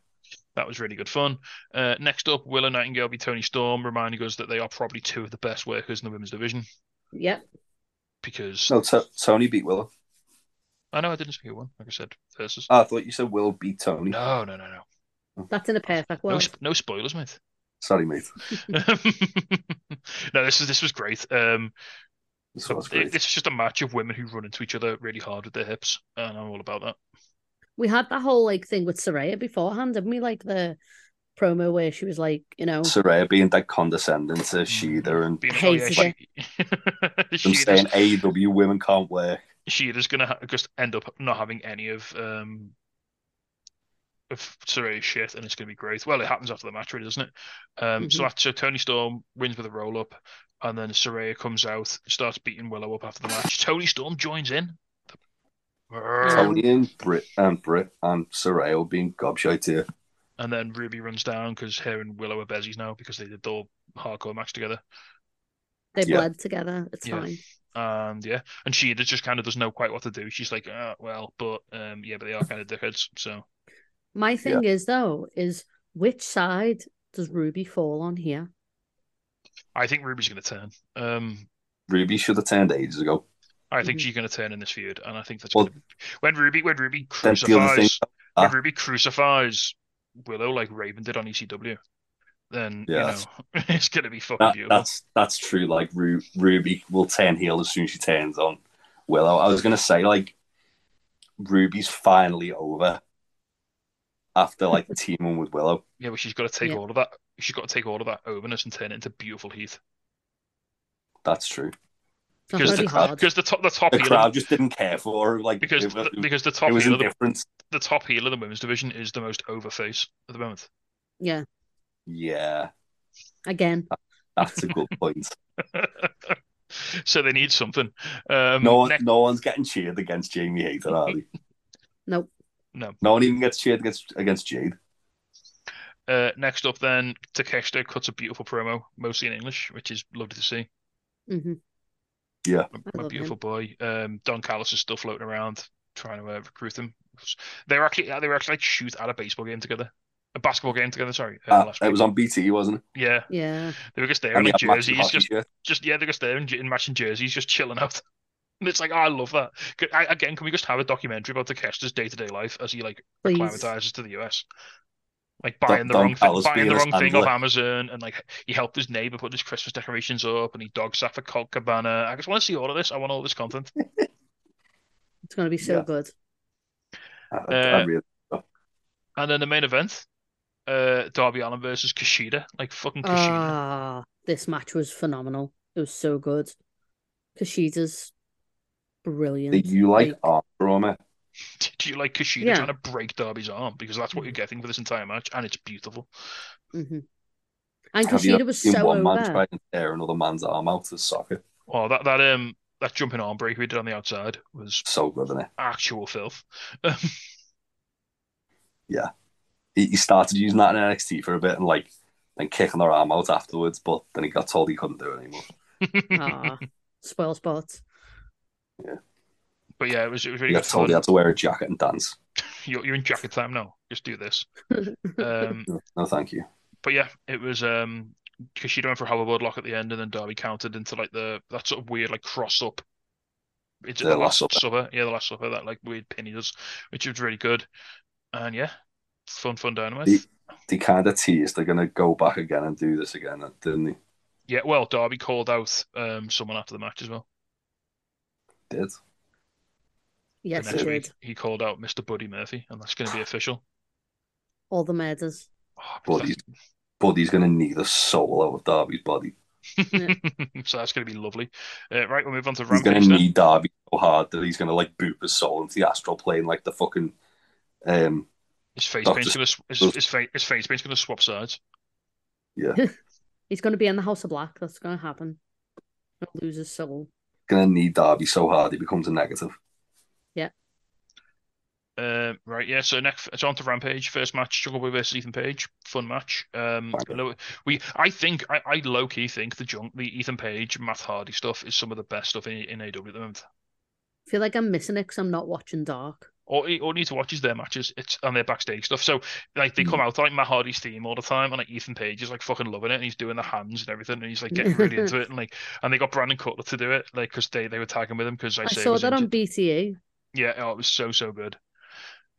That was really good fun. Uh, next up, Willow Nightingale be Toni Storm, reminding us that they are probably two of the best workers in the women's division. Yep. Because no, T- Toni beat Willow. I know I didn't speak one, like I said, versus. Oh, I thought you said Will beat Toni. No, no, no, no, That's in a perfect no, world. sp- no spoilers, mate. Sorry, mate. no, this is this was great. Um, This was great. this is just a match of women who run into each other really hard with their hips, and I'm all about that. We had that whole like thing with Saraya beforehand, didn't we? Like the promo where she was like, you know, Saraya being that condescending to Shida and Being, yeah, Hated she, saying AEW women can't work. Shida's gonna ha- just end up not having any of um of Saraya's shit, and it's gonna be great. Well, it happens after the match, really, doesn't it? Um, so Mhm. after so Toni Storm wins with a roll up, and then Saraya comes out, starts beating Willow up after the match. Toni Storm joins in. Yeah. Toni and Britt and Britt and Saraya were being gobshite here. And then Ruby runs down because her and Willow are bezies now because they did the hardcore match together. they Yeah. bled together. It's Yeah. fine. And yeah, and she just kind of doesn't know quite what to do. She's like, uh, well, but um, yeah, but they are kind of dickheads. So My thing is though, is which side does Ruby fall on here? I think Ruby's going to turn. Um, Ruby should have turned ages ago. I think Mhm. she's going to turn in this feud, and I think that's Well, gonna... when Ruby when Ruby Then thing, crucifies when. Ruby crucifies Willow like Raven did on ECW, then Yeah, you know it's going to be fucking that, beautiful. that's that's true. Like Ru- Ruby will turn heel as soon as she turns on Willow. I was gonna say like Ruby's finally over after like teaming with Willow. Yeah, but she's got to take Yeah. all of that. She's got to take all of that overness and turn it into beautiful heat. That's true. It's not Because the, because the top the top The heel crowd just didn't care for her. Like because it, the, because the top it was heel of the, the top heel of the women's division is the most over face at the moment. Yeah. Yeah, Again. that's a good point. so they need something. Um, No one, next- no one's getting cheered against Jamie Hayter, are they? Nope. no. No one even gets cheered against against Jade. Uh, next up, then Takeshita cuts a beautiful promo, mostly in English, which is lovely to see. hmm Yeah. my, I my love beautiful boy. Um, Don Callis is still floating around trying to uh, recruit them. They were actually they were actually like shoot at a baseball game together, a basketball game together. Sorry, uh, Uh, it was on BT, wasn't it? yeah, Yeah. they were just there in And he like jerseys, hockey just shirt. just yeah, they're just there in, in matching jerseys, just chilling out. And it's like, oh, I love that. I, again, can we just have a documentary about Takeshita's day to day life as he like Please. acclimatizes to the US? Like buying the wrong thing, buying the wrong thing off Amazon, and like he helped his neighbor put his Christmas decorations up, and he dog sat for Colt Cabana. I just want to see all of this. I want all this content. It's going to be so Yeah. good. I, I Uh, really, And then the main event, uh, Darby Allin versus Kushida. Like fucking Kushida. Ah, this match was phenomenal. It was so good. Kushida's brilliant. do you like arm trauma? Do you like Kushida Yeah. trying to break Darby's arm? Because that's what you're getting for this entire match, and it's beautiful. hmm And Have you Kushida was so one man over. try and tear another man's arm out of socket? Oh, that that um that jumping arm break we did on the outside was So good, isn't it? actual filth. Yeah, he, he started using that in NXT for a bit and like then kicking their arm out afterwards, but then he got told he couldn't do it anymore. Ah, spoil sports. But yeah, it was it was He really got told fun. he had to wear a jacket and dance. You're, you're in jacket time now. Just do this. Um, No, thank you. but yeah, it was um she went for a hoverboard lock at the end, and then Darby countered into like the that sort of weird like cross up. It's The the Last last Supper. supper, yeah, the last supper that like weird pin he does, which was really good. And yeah, fun, fun dynamite. He- They kind of teased they're going to go back again and do this again, didn't they? Yeah, well, Darby called out um someone after the match as well. Did. Yes, the he did. week he called out Mr. Buddy Murphy, and that's going to be official. All the murders. Oh, Buddy's, Buddy's going to need a soul out of Darby's body. so that's going to be lovely. Uh, right, we'll move on to He's going to need Darby so hard that he's going to like boop his soul into the astral plane like the fucking. Um, His face Doctor paint's going to his, his face his face paint's going to swap sides. yeah, He's going to be in the House of Black. That's going to happen. He'll lose his soul. going to need Darby so hard he becomes a negative. Uh, right, yeah. So next, it's on to Rampage. First match: Jungle Boy versus Ethan Page. Fun match. Um, Okay. low- we, I think, I, I low key think the junk, the Ethan Page, Matt Hardy stuff is some of the best stuff in in AW at the moment. I feel like I'm missing it because I'm not watching Dark. All, all you need to watch is their matches. It's and their backstage stuff. So like they come out like Matt Hardy's theme all the time, and like Ethan Page is like fucking loving it, and he's doing the hands and everything, and he's like getting really into it, and like and they got Brandon Cutler to do it, like because they they were tagging with him because I, I say saw was that on injured. BTE. Yeah, oh, it was so so good.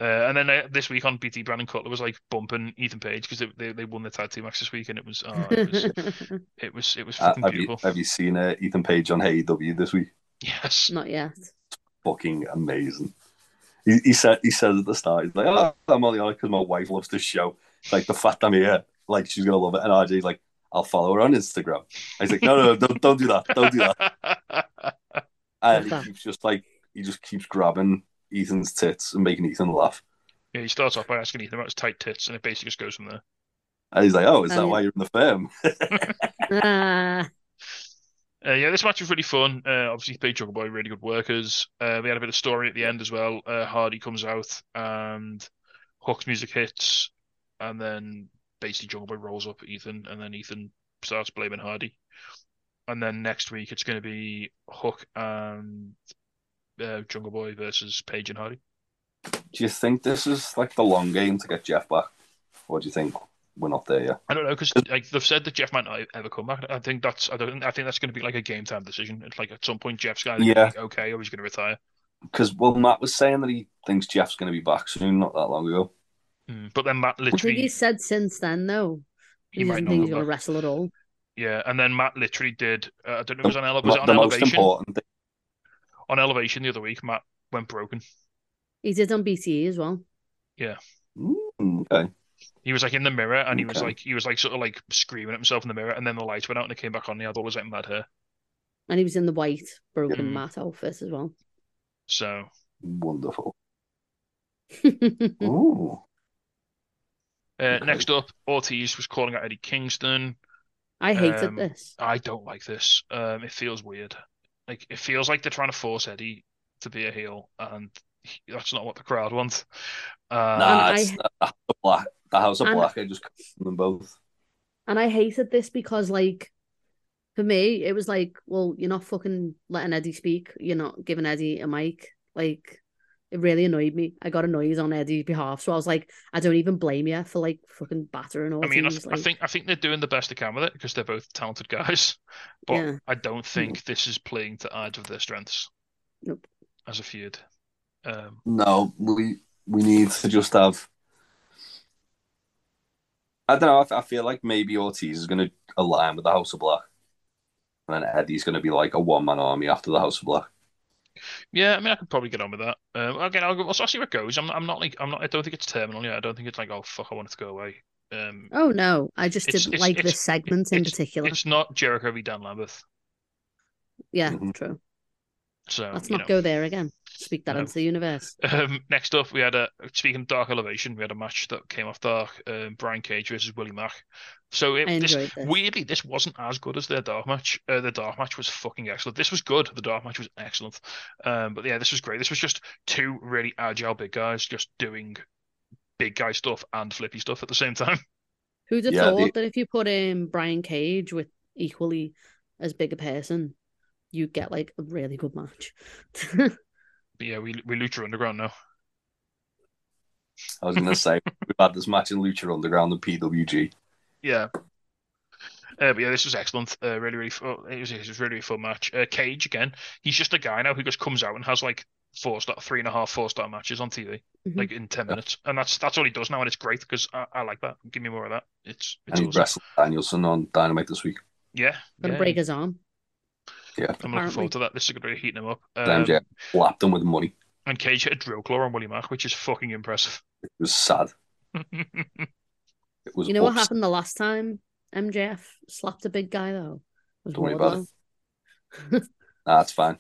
Uh, and then uh, this week on BT, Brandon Cutler was like bumping Ethan Page because they, they they won the tag team match this week, and it was oh, it was it was it was Uh, fucking have you beautiful. have you seen uh, Ethan Page on AEW this week? Yes, not yet. Fucking amazing. He, he said he said at the start, he's like, "Oh, I'm only on it because my wife loves this show. Like the fact I'm here, like she's gonna love it." And RJ's like, "I'll follow her on Instagram." He's like, "No, no, no don't, don't do that, don't do that." And he keeps just like he just keeps grabbing Ethan's tits and making Ethan laugh. yeah, he starts off by asking Ethan about his tight tits, and it basically just goes from there. And he's like, "Oh, is that Um, why you're in the firm?" Ah, Uh, yeah, this match was really fun. Uh, obviously, Page Jungle Boy, really good workers. Uh, we had a bit of story at the end as well. Uh, Hardy comes out and Hook's music hits, and then basically Jungle Boy rolls up Ethan, and then Ethan starts blaming Hardy. And then next week it's going to be Hook and uh, Jungle Boy versus Page and Hardy. Do you think this is like the long game to get Jeff back? Or do you think we're not there yet? I don't know because like they've said that Jeff might not ever come back. I think that's I don't I think that's going to be like a game time decision. It's like at some point Jeff's going to Yeah. be okay or he's going to retire. Because well, Matt was saying that he thinks Jeff's going to be back soon, not that long ago. Mm, But then Matt I think literally he said since then, though. he He, might doesn't not think he's going to wrestle at all. Yeah, and then Matt literally did. Uh, I don't know. If it was on, ele- The, was it on the most elevation? important thing. On elevation the other week, Matt went broken. He did on BTE as well. Mm, okay. He was like in the mirror, and he was like he was like sort of like screaming at himself in the mirror, and then the lights went out, and it came back on. And he had all his like mad hair. And he was in the white broken Mm. Matt outfit as well. So Wonderful. I Ooh. uh, Okay. next up, Ortiz was calling out Eddie Kingston. I hated Um, this. I don't like this. Um, it feels weird. Like it feels like they're trying to force Eddie to be a heel, and he, that's not what the crowd want. Uh, Nah, And it's I- the House of Black. The House of And- Black. I just cut them both. And I hated this because, like, For me, it was like, well, you're not fucking letting Eddie speak. You're not giving Eddie a mic. Like, it really annoyed me. I got annoyed on Eddie's behalf. So I was like, I don't even blame you for like fucking battering all I mean, I, teams. th- I like, think I think they're doing the best they can with it because they're both talented guys. But Yeah. I don't think this is playing to either of their strengths Nope. as a feud. Um, No, we we need to just have. I don't know. I, f- I feel like maybe Ortiz is going to align with the House of Black, and then Eddie's going to be like a one man army after the House of Black. Yeah, I mean, I could probably get on with that. Um, again, I'll, go- I'll see where it goes. I'm, I'm not like I'm not. I don't think it's terminal yet. I don't think it's like oh fuck, I want it to go away. Um, oh no, I just It's- didn't it's- like it's- this segment in particular. it's not Jericho v Dan Lambert. Yeah, Mhm. true. So Let's not know. go there again. Speak that No. into the universe. Um, next up, we had a speaking of Dark Elevation, we had a match that came off Dark. Um, Brian Cage versus Willie Mack. So it, this, this. weirdly, this wasn't as good as their Dark match. Uh, the Dark match was fucking excellent. This was good. The Dark match was excellent. Um, but yeah, this was great. This was just two really agile big guys just doing big guy stuff and flippy stuff at the same time. Who'd have Yeah, thought the- that if you put in Brian Cage with equally as big a person, you'd get like a really good match. But yeah, we we Lucha Underground now. I was going to say we've had this match in Lucha Underground and PWG. Yeah. Uh, but yeah, this was excellent. Uh, really, really, fun. it was, it was a really, really fun match. Uh, Cage again, he's just a guy now who just comes out and has like four star, three and a half, four star matches on TV, Mhm. like in ten minutes, and that's that's all he does now, and it's great because I, I like that. Give me more of that. It's it's And he awesome. wrestled Danielson on Dynamite this week. Yeah, Gonna yeah. break his arm. Yeah, I'm looking apparently. forward to that. This is going to be heating him up. Then Um, MJF slapped him with money. and Cage hit a drill claw on Willie Mack, which is fucking impressive. It was sad. It was. You know what happened the last time MJF slapped a big guy though? Don't worry about it. Nah, it's fine.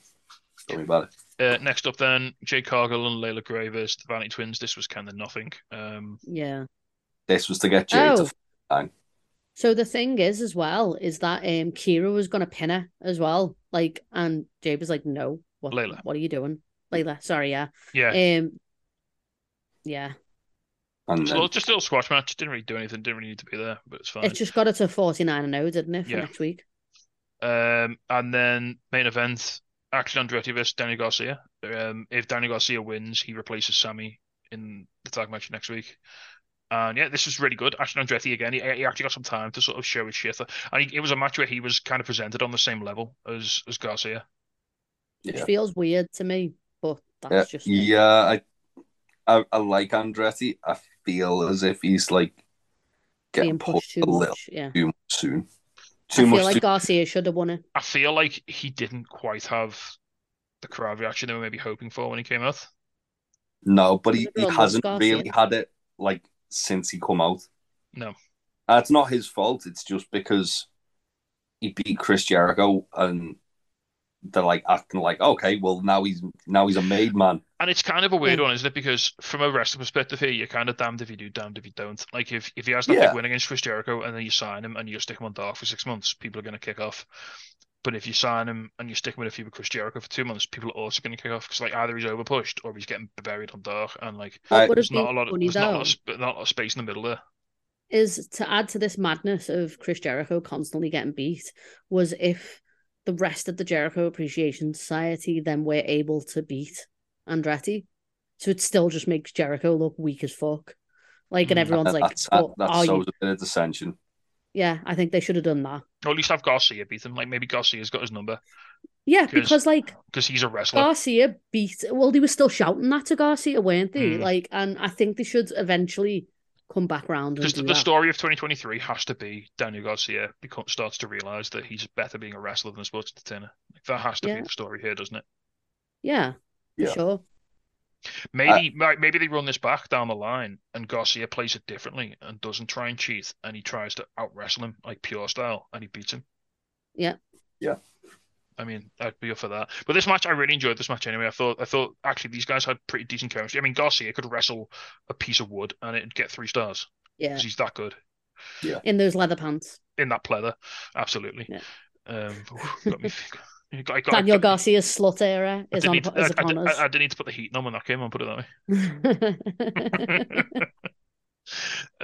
Don't worry about it. uh, next up, then Jade Cargill and Leila Grey versus the Vanity Twins. This was kind of nothing. Um, Yeah. This was to get Jay Oh. to fine. So the thing is, as well, is that um Kira was gonna pin her as well. Like, and Jay was like, "No, what? Leila. What are you doing, Leila? Sorry, yeah, yeah, um, yeah. And just a then, little, just a little squash match. Didn't really do anything. Didn't really need to be there, but it's fine. It just got it to forty nine and zero, didn't it, for Yeah. next week? Um, and then main event, Action Andretti versus Danny Garcia. Um, if Danny Garcia wins, he replaces Sammy in the tag match next week. And yeah, this was really good. Action Andretti again. He, he actually got some time to sort of show his shit, and he, it was a match where he was kind of presented on the same level as as Garcia. Which yeah, feels weird to me, but that's yeah, just me. yeah. I, I, I like Andretti. I feel as if he's like getting being pushed too a little much. Yeah, too much soon. I Too feel much. like too- Garcia should have won it. I feel like he didn't quite have the crowd reaction they were maybe hoping for when he came out. no, but he, he hasn't Garcia. really had it like since he come out. No. Uh, it's not his fault. It's just because he beat Chris Jericho, and they're like acting like, okay, well now he's now he's a made man. And it's kind of a weird Yeah. one, isn't it? Because from a wrestling perspective here, you're kind of damned if you do, damned if you don't. Like if, if he has that Yeah. big win against Chris Jericho and then you sign him and you stick him on dark for six months, people are going to kick off. But if you sign him and you stick him with a feud with Chris Jericho for two months, people are also going to kick off because like either he's over pushed or he's getting buried on dark and like I- What would have there's not a lot of funny there's not a lot of, not a lot of space in the middle there. is to add to this madness of Chris Jericho constantly getting beat was if the rest of the Jericho Appreciation Society then were able to beat Andretti. So it still just makes Jericho look weak as fuck. Like, and Mm. everyone's And like, that's that, "Well, that are sows you? a bit of dissension. Yeah, I think they should have done that. Or at least have Garcia beat him. Like maybe Garcia's got his number Yeah, 'Cause- because like because he's a wrestler. Garcia beat. Well, they were still shouting that to Garcia, weren't they? Mm. Like, and I think they should eventually come back round Because do the, that. story of 2023 has to be Daniel Garcia become, starts to realize that he's better being a wrestler than a sports entertainer. Like, that has to Yeah. be the story here, doesn't it? Yeah, for Yeah. sure. Maybe uh, mi- maybe they run this back down the line and Garcia plays it differently and doesn't try and cheat and he tries to out wrestle him like pure style and he beats him. Yeah. Yeah. I mean, I'd be up for that. But this match, I really enjoyed this match anyway. I thought I thought actually these guys had pretty decent chemistry. I mean, Garcia could wrestle a piece of wood and it'd get three stars Yeah, because he's that good Yeah, in those leather pants. in that pleather. Absolutely. Yeah. Um, got me. Got, got, Daniel got- Garcia's slut era I is didn't, on need to, is I, I, upon did- us. I, I didn't need to put the heat on when that came on. Put it that way.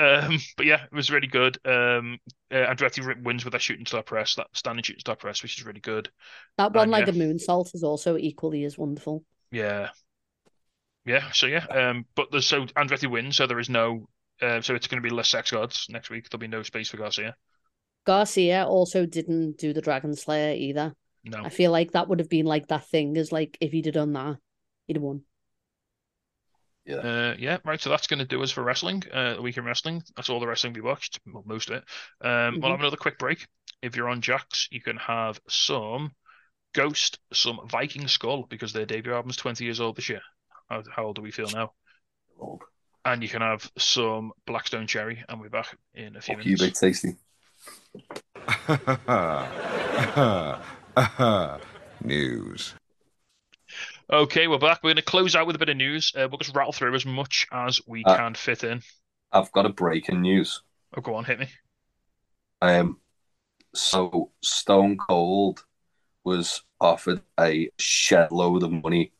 Um, but yeah, it was really good. Um, uh, Andretti wins with that shooting star press, that standing shooting star press, which is really good. That one, And, like yeah. a moonsault, is also equally as wonderful. Yeah, yeah. So yeah, um, but there's so Andretti wins, so there is no, uh, so it's going to be less sex gods next week. There'll be no space for Garcia. Garcia also didn't do the Dragon Slayer either. No. I feel like that would have been like that thing is like if he'd have done that, he'd have won. Uh, yeah, right. So that's going to do us for wrestling. Uh, the week in wrestling. That's all the wrestling we watched. Well, most of it. Um, We'll Mhm. have another quick break. If you're on Jacks, you can have some Ghost, some Viking Skull because their debut album's 20 years old this year. How, how old do we feel now? Old. And you can have some Blackstone Cherry, and we're back in a few Fuck you, minutes. big tasty. News. Okay, we're back. We're going to close out with a bit of news. Uh, we'll just rattle through as much as we Uh, can fit in. I've got a breaking news. Oh, go on, hit me. Um, so Stone Cold was offered a shed load of money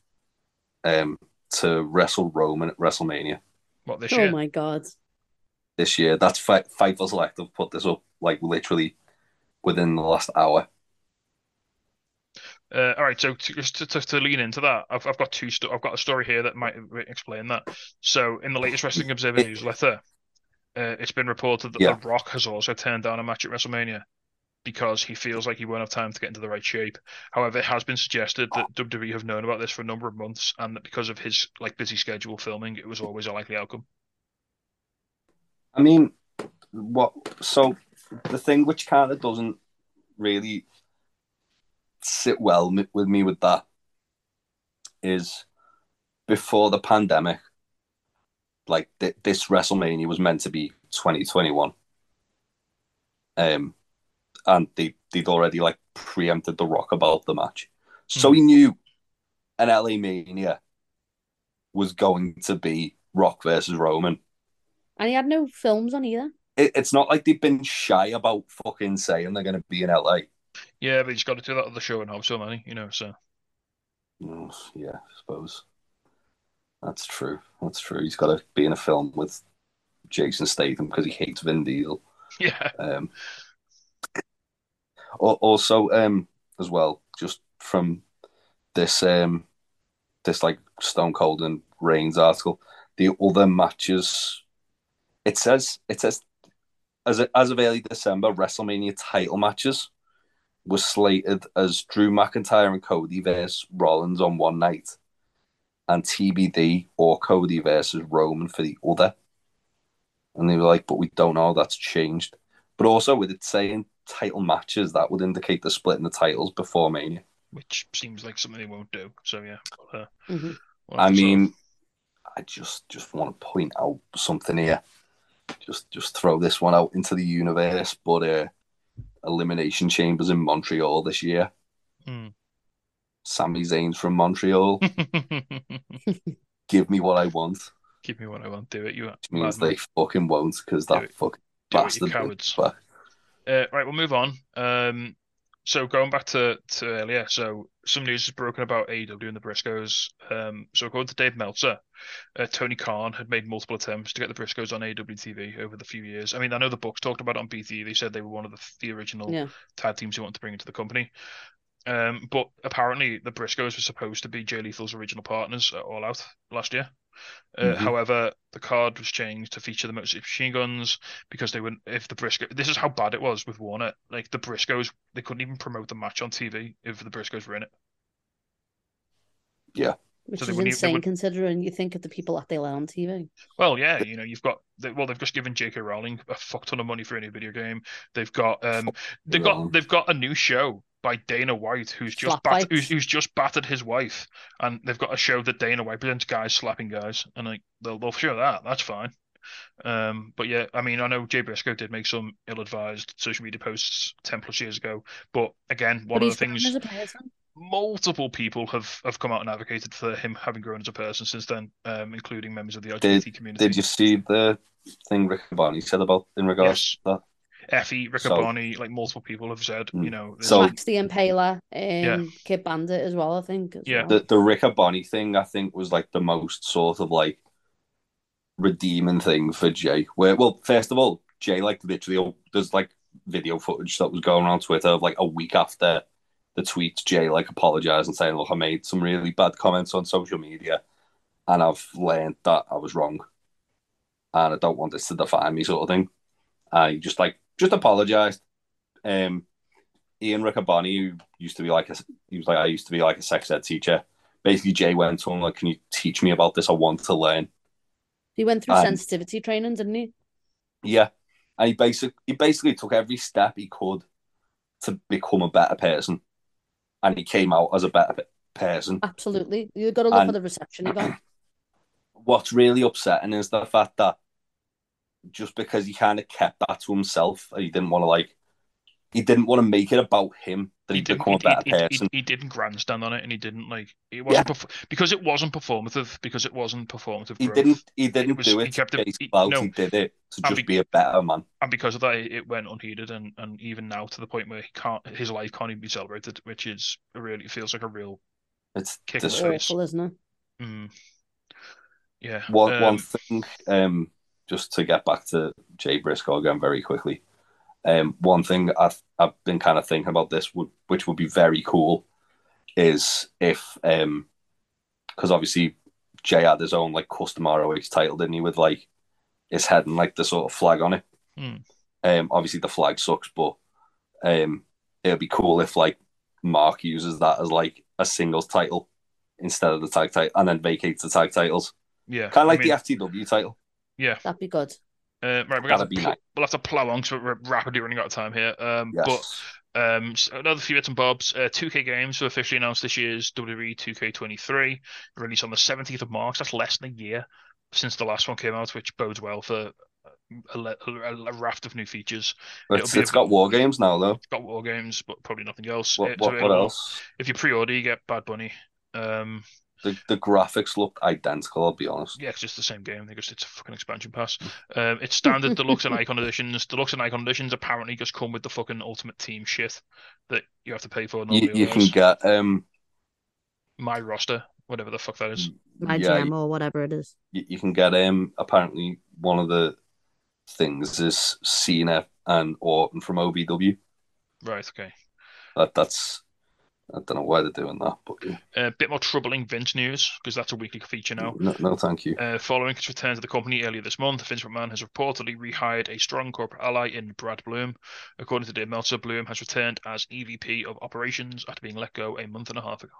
um to wrestle Roman at WrestleMania What this oh year? Oh my god. this year. That's Fi- Fightful Select have put this up like literally within the last hour. Uh, all right, so to, just to, to, to lean into that, I've, I've got two. Sto- I've got a story here that might explain that. So, in the latest Wrestling Observer newsletter, uh, it's been reported that Yeah. The Rock has also turned down a match at WrestleMania because he feels like he won't have time to get into the right shape. However, it has been suggested that WWE have known about this for a number of months, and that because of his like busy schedule filming, it was always a likely outcome. I mean, what? So the thing which kind of doesn't really sit well with me with that is before the pandemic, like th- this WrestleMania was meant to be 2021, um, and they they'd already like preempted the Rock about the match, so he knew an LA Mania was going to be Rock versus Roman And he had no films on either. it, it's not like they've been shy about fucking saying they're going to be in LA. Yeah, but he's got to do that other show and have so many, you know. So Mm, yeah, I suppose that's true. That's true. He's got to be in a film with Jason Statham because he hates Vin Diesel. yeah, Um, also, um, as well, just from this, um, this like Stone Cold and Reigns article, the other matches, it says it says as as of early December, WrestleMania title matches was slated as Drew McIntyre and Cody versus Rollins on one night, and TBD or Cody versus Roman for the other. And they were like, but we don't know. That's changed. But also, with it saying title matches, that would indicate the split in the titles before Mania. which seems like something they won't do. So yeah, uh, Mhm. I have to sort of- mean, I just just want to point out something here. Just just throw this one out into the universe. But uh, Elimination Chambers in Montreal this year. Hmm. Sami Zayn's from Montreal. Give me what I want. Give me what I won't do it. You Which means they fucking won't because that it. fucking Do it, bastard. cowards. Uh, right, we'll move on. Um, so going back to, to earlier, so some news is broken about AEW and the Briscoes. Um, so according to Dave Meltzer, uh, Tony Khan had made multiple attempts to get the Briscoes on AEW TV over the few years. I mean, I know the Bucks talked about it on BT. They said they were one of the, the original Yeah. tag teams he wanted to bring into the company. Um, but apparently the Briscoes were supposed to be Jay Lethal's original partners at All Out last year. Uh, Mhm. However, the card was changed to feature the Motor City Machine Guns because they wouldn't. If the Briscoe, this is how bad it was with Warner. Like the Briscoes, they couldn't even promote the match on TV if the Briscoes were in it. Yeah. Which So is wouldn't even- insane would- considering you think of the people that they let on TV. Well, yeah, you know, you've got they, well, they've just given J.K. Rowling a fuck ton of money for any video game. They've got um, they've got they've got a new show by Dana White who's just Slap bat- who's, who's just battered his wife, and they've got a show that Dana White presents guys slapping guys, and like they'll they'll show that. That's fine. Um, but yeah, I mean, I know Jay Briscoe did make some ill-advised social media posts ten plus years ago, but again, one but of the things as a person. multiple people have have come out and advocated for him having grown as a person since then, um, including members of the LGBT Did- community. did you see the thing Rick Barney said about in regards Yes. to Effy, Riccaboni, like multiple people have said, Mm. you know, So- Max the Impaler, um, Kid Bandit as well, I think. Yeah. well. The the Rick Bonnie thing, I think, was like the most sort of like redeeming thing for Jay. Where well, first of all, Jay like literally oh, there's like video footage that was going around Twitter of like a week after the tweet. Jay like apologized and saying, "Look, I made some really bad comments on social media, and I've learned that I was wrong, and I don't want this to define me," sort of thing. And he just like just apologized. Um, Ian Riccaboni, who used to be like a, he was like, I used to be like a sex ed teacher. Basically, Jay went to him like, "Can you teach me about this? I want to learn." He went through Um, sensitivity training, didn't he? Yeah, and he basically he basically took every step he could to become a better person, and he came out as a better person. Absolutely. You got to look And- for the reception he got. What's really upsetting is the fact that just because he kind of kept that to himself, and he didn't want to like, he didn't want to make it about him that he'd didn't- become a better he, he- person. he didn't grandstand on it, and he didn't like it wasn't perf- because it wasn't performative. Because it wasn't performative. He growth, didn't. He didn't was- do he it. kept it- chase he- clout, no. he did it to And just be- be a better man. and because of that, it it went unheeded, and, and even now to the point where he can't, his life can't even be celebrated, which is a really it feels like a real It's Kick in the dis- Awful, isn't it? mm, yeah. One um, one thing, um, just to get back to Jay Briscoe again very quickly. Um, one thing I've I've been kind of thinking about this would which would be very cool is if um, because obviously Jay had his own like custom ROH title, didn't he, with like his head and like the sort of flag on it. Hmm. Um, obviously the flag sucks, but um, it'd be cool if like Mark uses that as like a singles title instead of the tag title, and then vacates the tag titles, yeah, kind of like I mean, the FTW title. Yeah. That'd be good. Uh, right, we're gonna have to be pl- nice. we'll have to plow on because we're rapidly running out of time here. Um, Yes. but Um, so another few bits and bobs. Uh, 2K Games have officially announced this year's WWE 2K23 release on the 17th of March. That's less than a year since the last one came out, which bodes well for a, le- a, a raft of new features. It's, It'll be it's a- got war games now though. It's got war games, but probably nothing else. What, what, what else? If you pre-order, you get Bad Bunny. Um, The the graphics look identical. I'll be honest. yeah, it's just the same game. They just it's a fucking expansion pass. Um, it's standard deluxe and icon editions. Deluxe and icon editions apparently just come with the fucking ultimate team shit that you have to pay for. You, you can get um my roster, whatever the fuck that is. My yeah, GM or whatever it is. you, you can get um apparently one of the things is Cena and Orton from OVW. Right, okay. That that's I don't know why they're doing that, but yeah. A bit more troubling Vince news because that's a weekly feature now. no, no, thank you. Uh, following his return to the company earlier this month, Vince McMahon has reportedly rehired a strong corporate ally in Brad Blum. According to Dave Meltzer, Blum has returned as EVP of Operations after being let go a month and a half ago.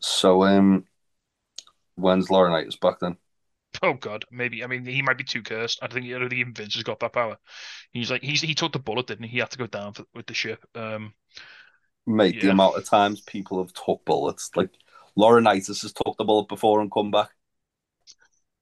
So um, when's Laurinaitis back then? Oh God, maybe. I mean, he might be too cursed. I don't think. I don't think even Vince has got that power. He's like he's he took the bullet, didn't he? He had to go down for, with the ship. Um, Mate, the amount of times people have took bullets, like Laurinaitis has took the bullet before and come back.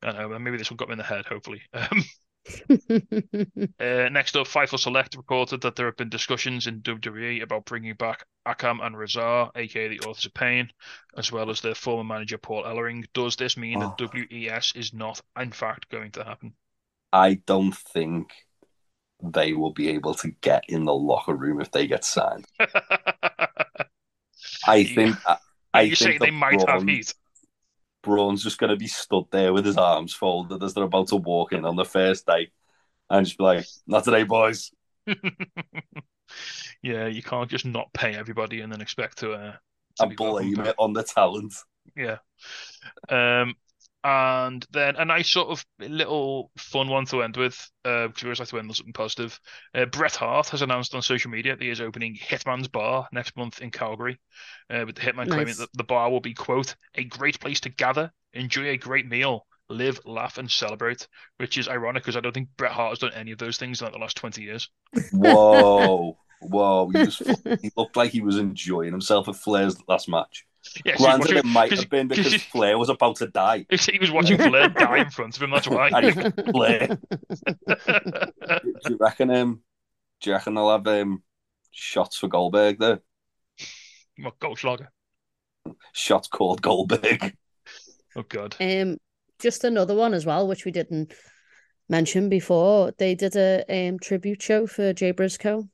I don't know. Maybe this one got me in the head. Hopefully. Um, Uh, next up, Fightful Select reported that there have been discussions in WWE about bringing back Akam and Rezar, aka the Authors of Pain, as well as their former manager Paul Ellering. Does this mean Oh. that WES is not, in fact, going to happen? I don't think they will be able to get in the locker room if they get signed. I Yeah. think I, I you think they might have Braun- heat. Braun's just going to be stood there with his arms folded as they're about to walk in on the first day, and just be like, "Not today, boys." yeah, you can't just not pay everybody and then expect to. Uh, to And blame it on the talent. Yeah. Um, and then a nice sort of little fun one to end with, uh, because we always like to end with something positive. Uh, Bret Hart has announced on social media that he is opening Hitman's Bar next month in Calgary, uh, with the Hitman claiming that the bar will be, quote, a great place to gather, enjoy a great meal, live, laugh, and celebrate, which is ironic because I don't think Bret Hart has done any of those things in like the last 20 years. Whoa, whoa! He, just, he looked like he was enjoying himself at Flair's last match. Yeah, so he's Granted, watching- it might 'cause- have been because he- Flair was about to die. he was watching Flair die in front of him, that's why. And he- Flair. Do you reckon? Um, do you reckon they'll have um, shots for Goldberg there? What, Goldschlager? Shots called Goldberg. Oh, God. Um, just another one as well, which we didn't mention before. They did a um tribute show for Jay Briscoe.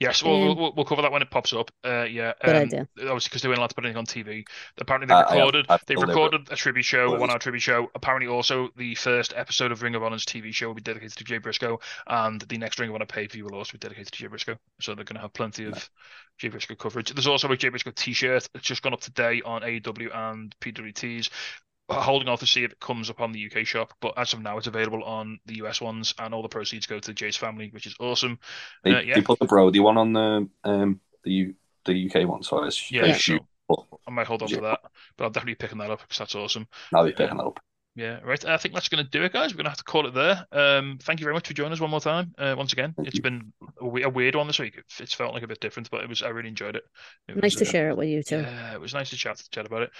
Yes, well, Um, we'll, we'll, we'll cover that when it pops up. Uh, yeah, Good um, idea. Obviously, because they weren't allowed to put anything on TV. Apparently, they Uh, I have- recorded. I've they recorded a tribute show, a one-hour tribute show. Apparently, also the first episode of Ring of Honor's TV show will be dedicated to Jay Briscoe, and the next Ring of Honor pay-per-view will also be dedicated to Jay Briscoe. So they're going to have plenty of Jay Briscoe coverage. There's also a Jay Briscoe T-shirt. It's just gone up today on AEW and PWTs. Holding off to see if it comes up on the UK shop, but as of now, it's available on the US ones, and all the proceeds go to the Jay's family, which is awesome. They, Uh, yeah. they put the Brody one on the um the the UK one, so it's Yeah, they sure. I might hold on to Yeah. that, but I'm definitely picking that up because that's awesome. now they're picking that up. Yeah, right. I think that's going to do it, guys. We're going to have to call it there. Um, thank you very much for joining us one more time. Uh, once again, Thank it's you. been a, a weird one this week. It, it's felt like a bit different, but it was. I really enjoyed it. It Nice was, to uh, share it with you too. Yeah, it was nice to chat chat about it.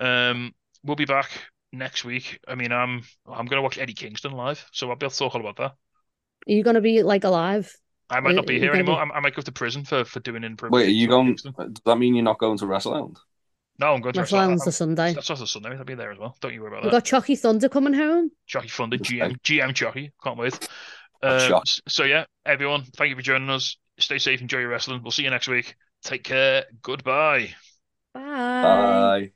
Um, we'll be back next week. I mean, I'm I'm going to watch Eddie Kingston live, so I'll be able to talk all about that. Are you gonna be like alive? I might Are- not be here anymore. be- I, I might go to prison for for doing in. prison. Wait, are you going? Does that mean you're not going to Wrestle Island? No, I'm going to. Wrestle Island's I'm- the Sunday. That's also Sunday. I'll be there as well. Don't you worry about We've that. got Chucky Thunder coming home. Jockey Thunder, GM GM Jockey. Can't wait. I'm Um, so yeah, everyone, thank you for joining us. Stay safe, enjoy your wrestling. We'll see you next week. Take care. Goodbye. Bye. Bye.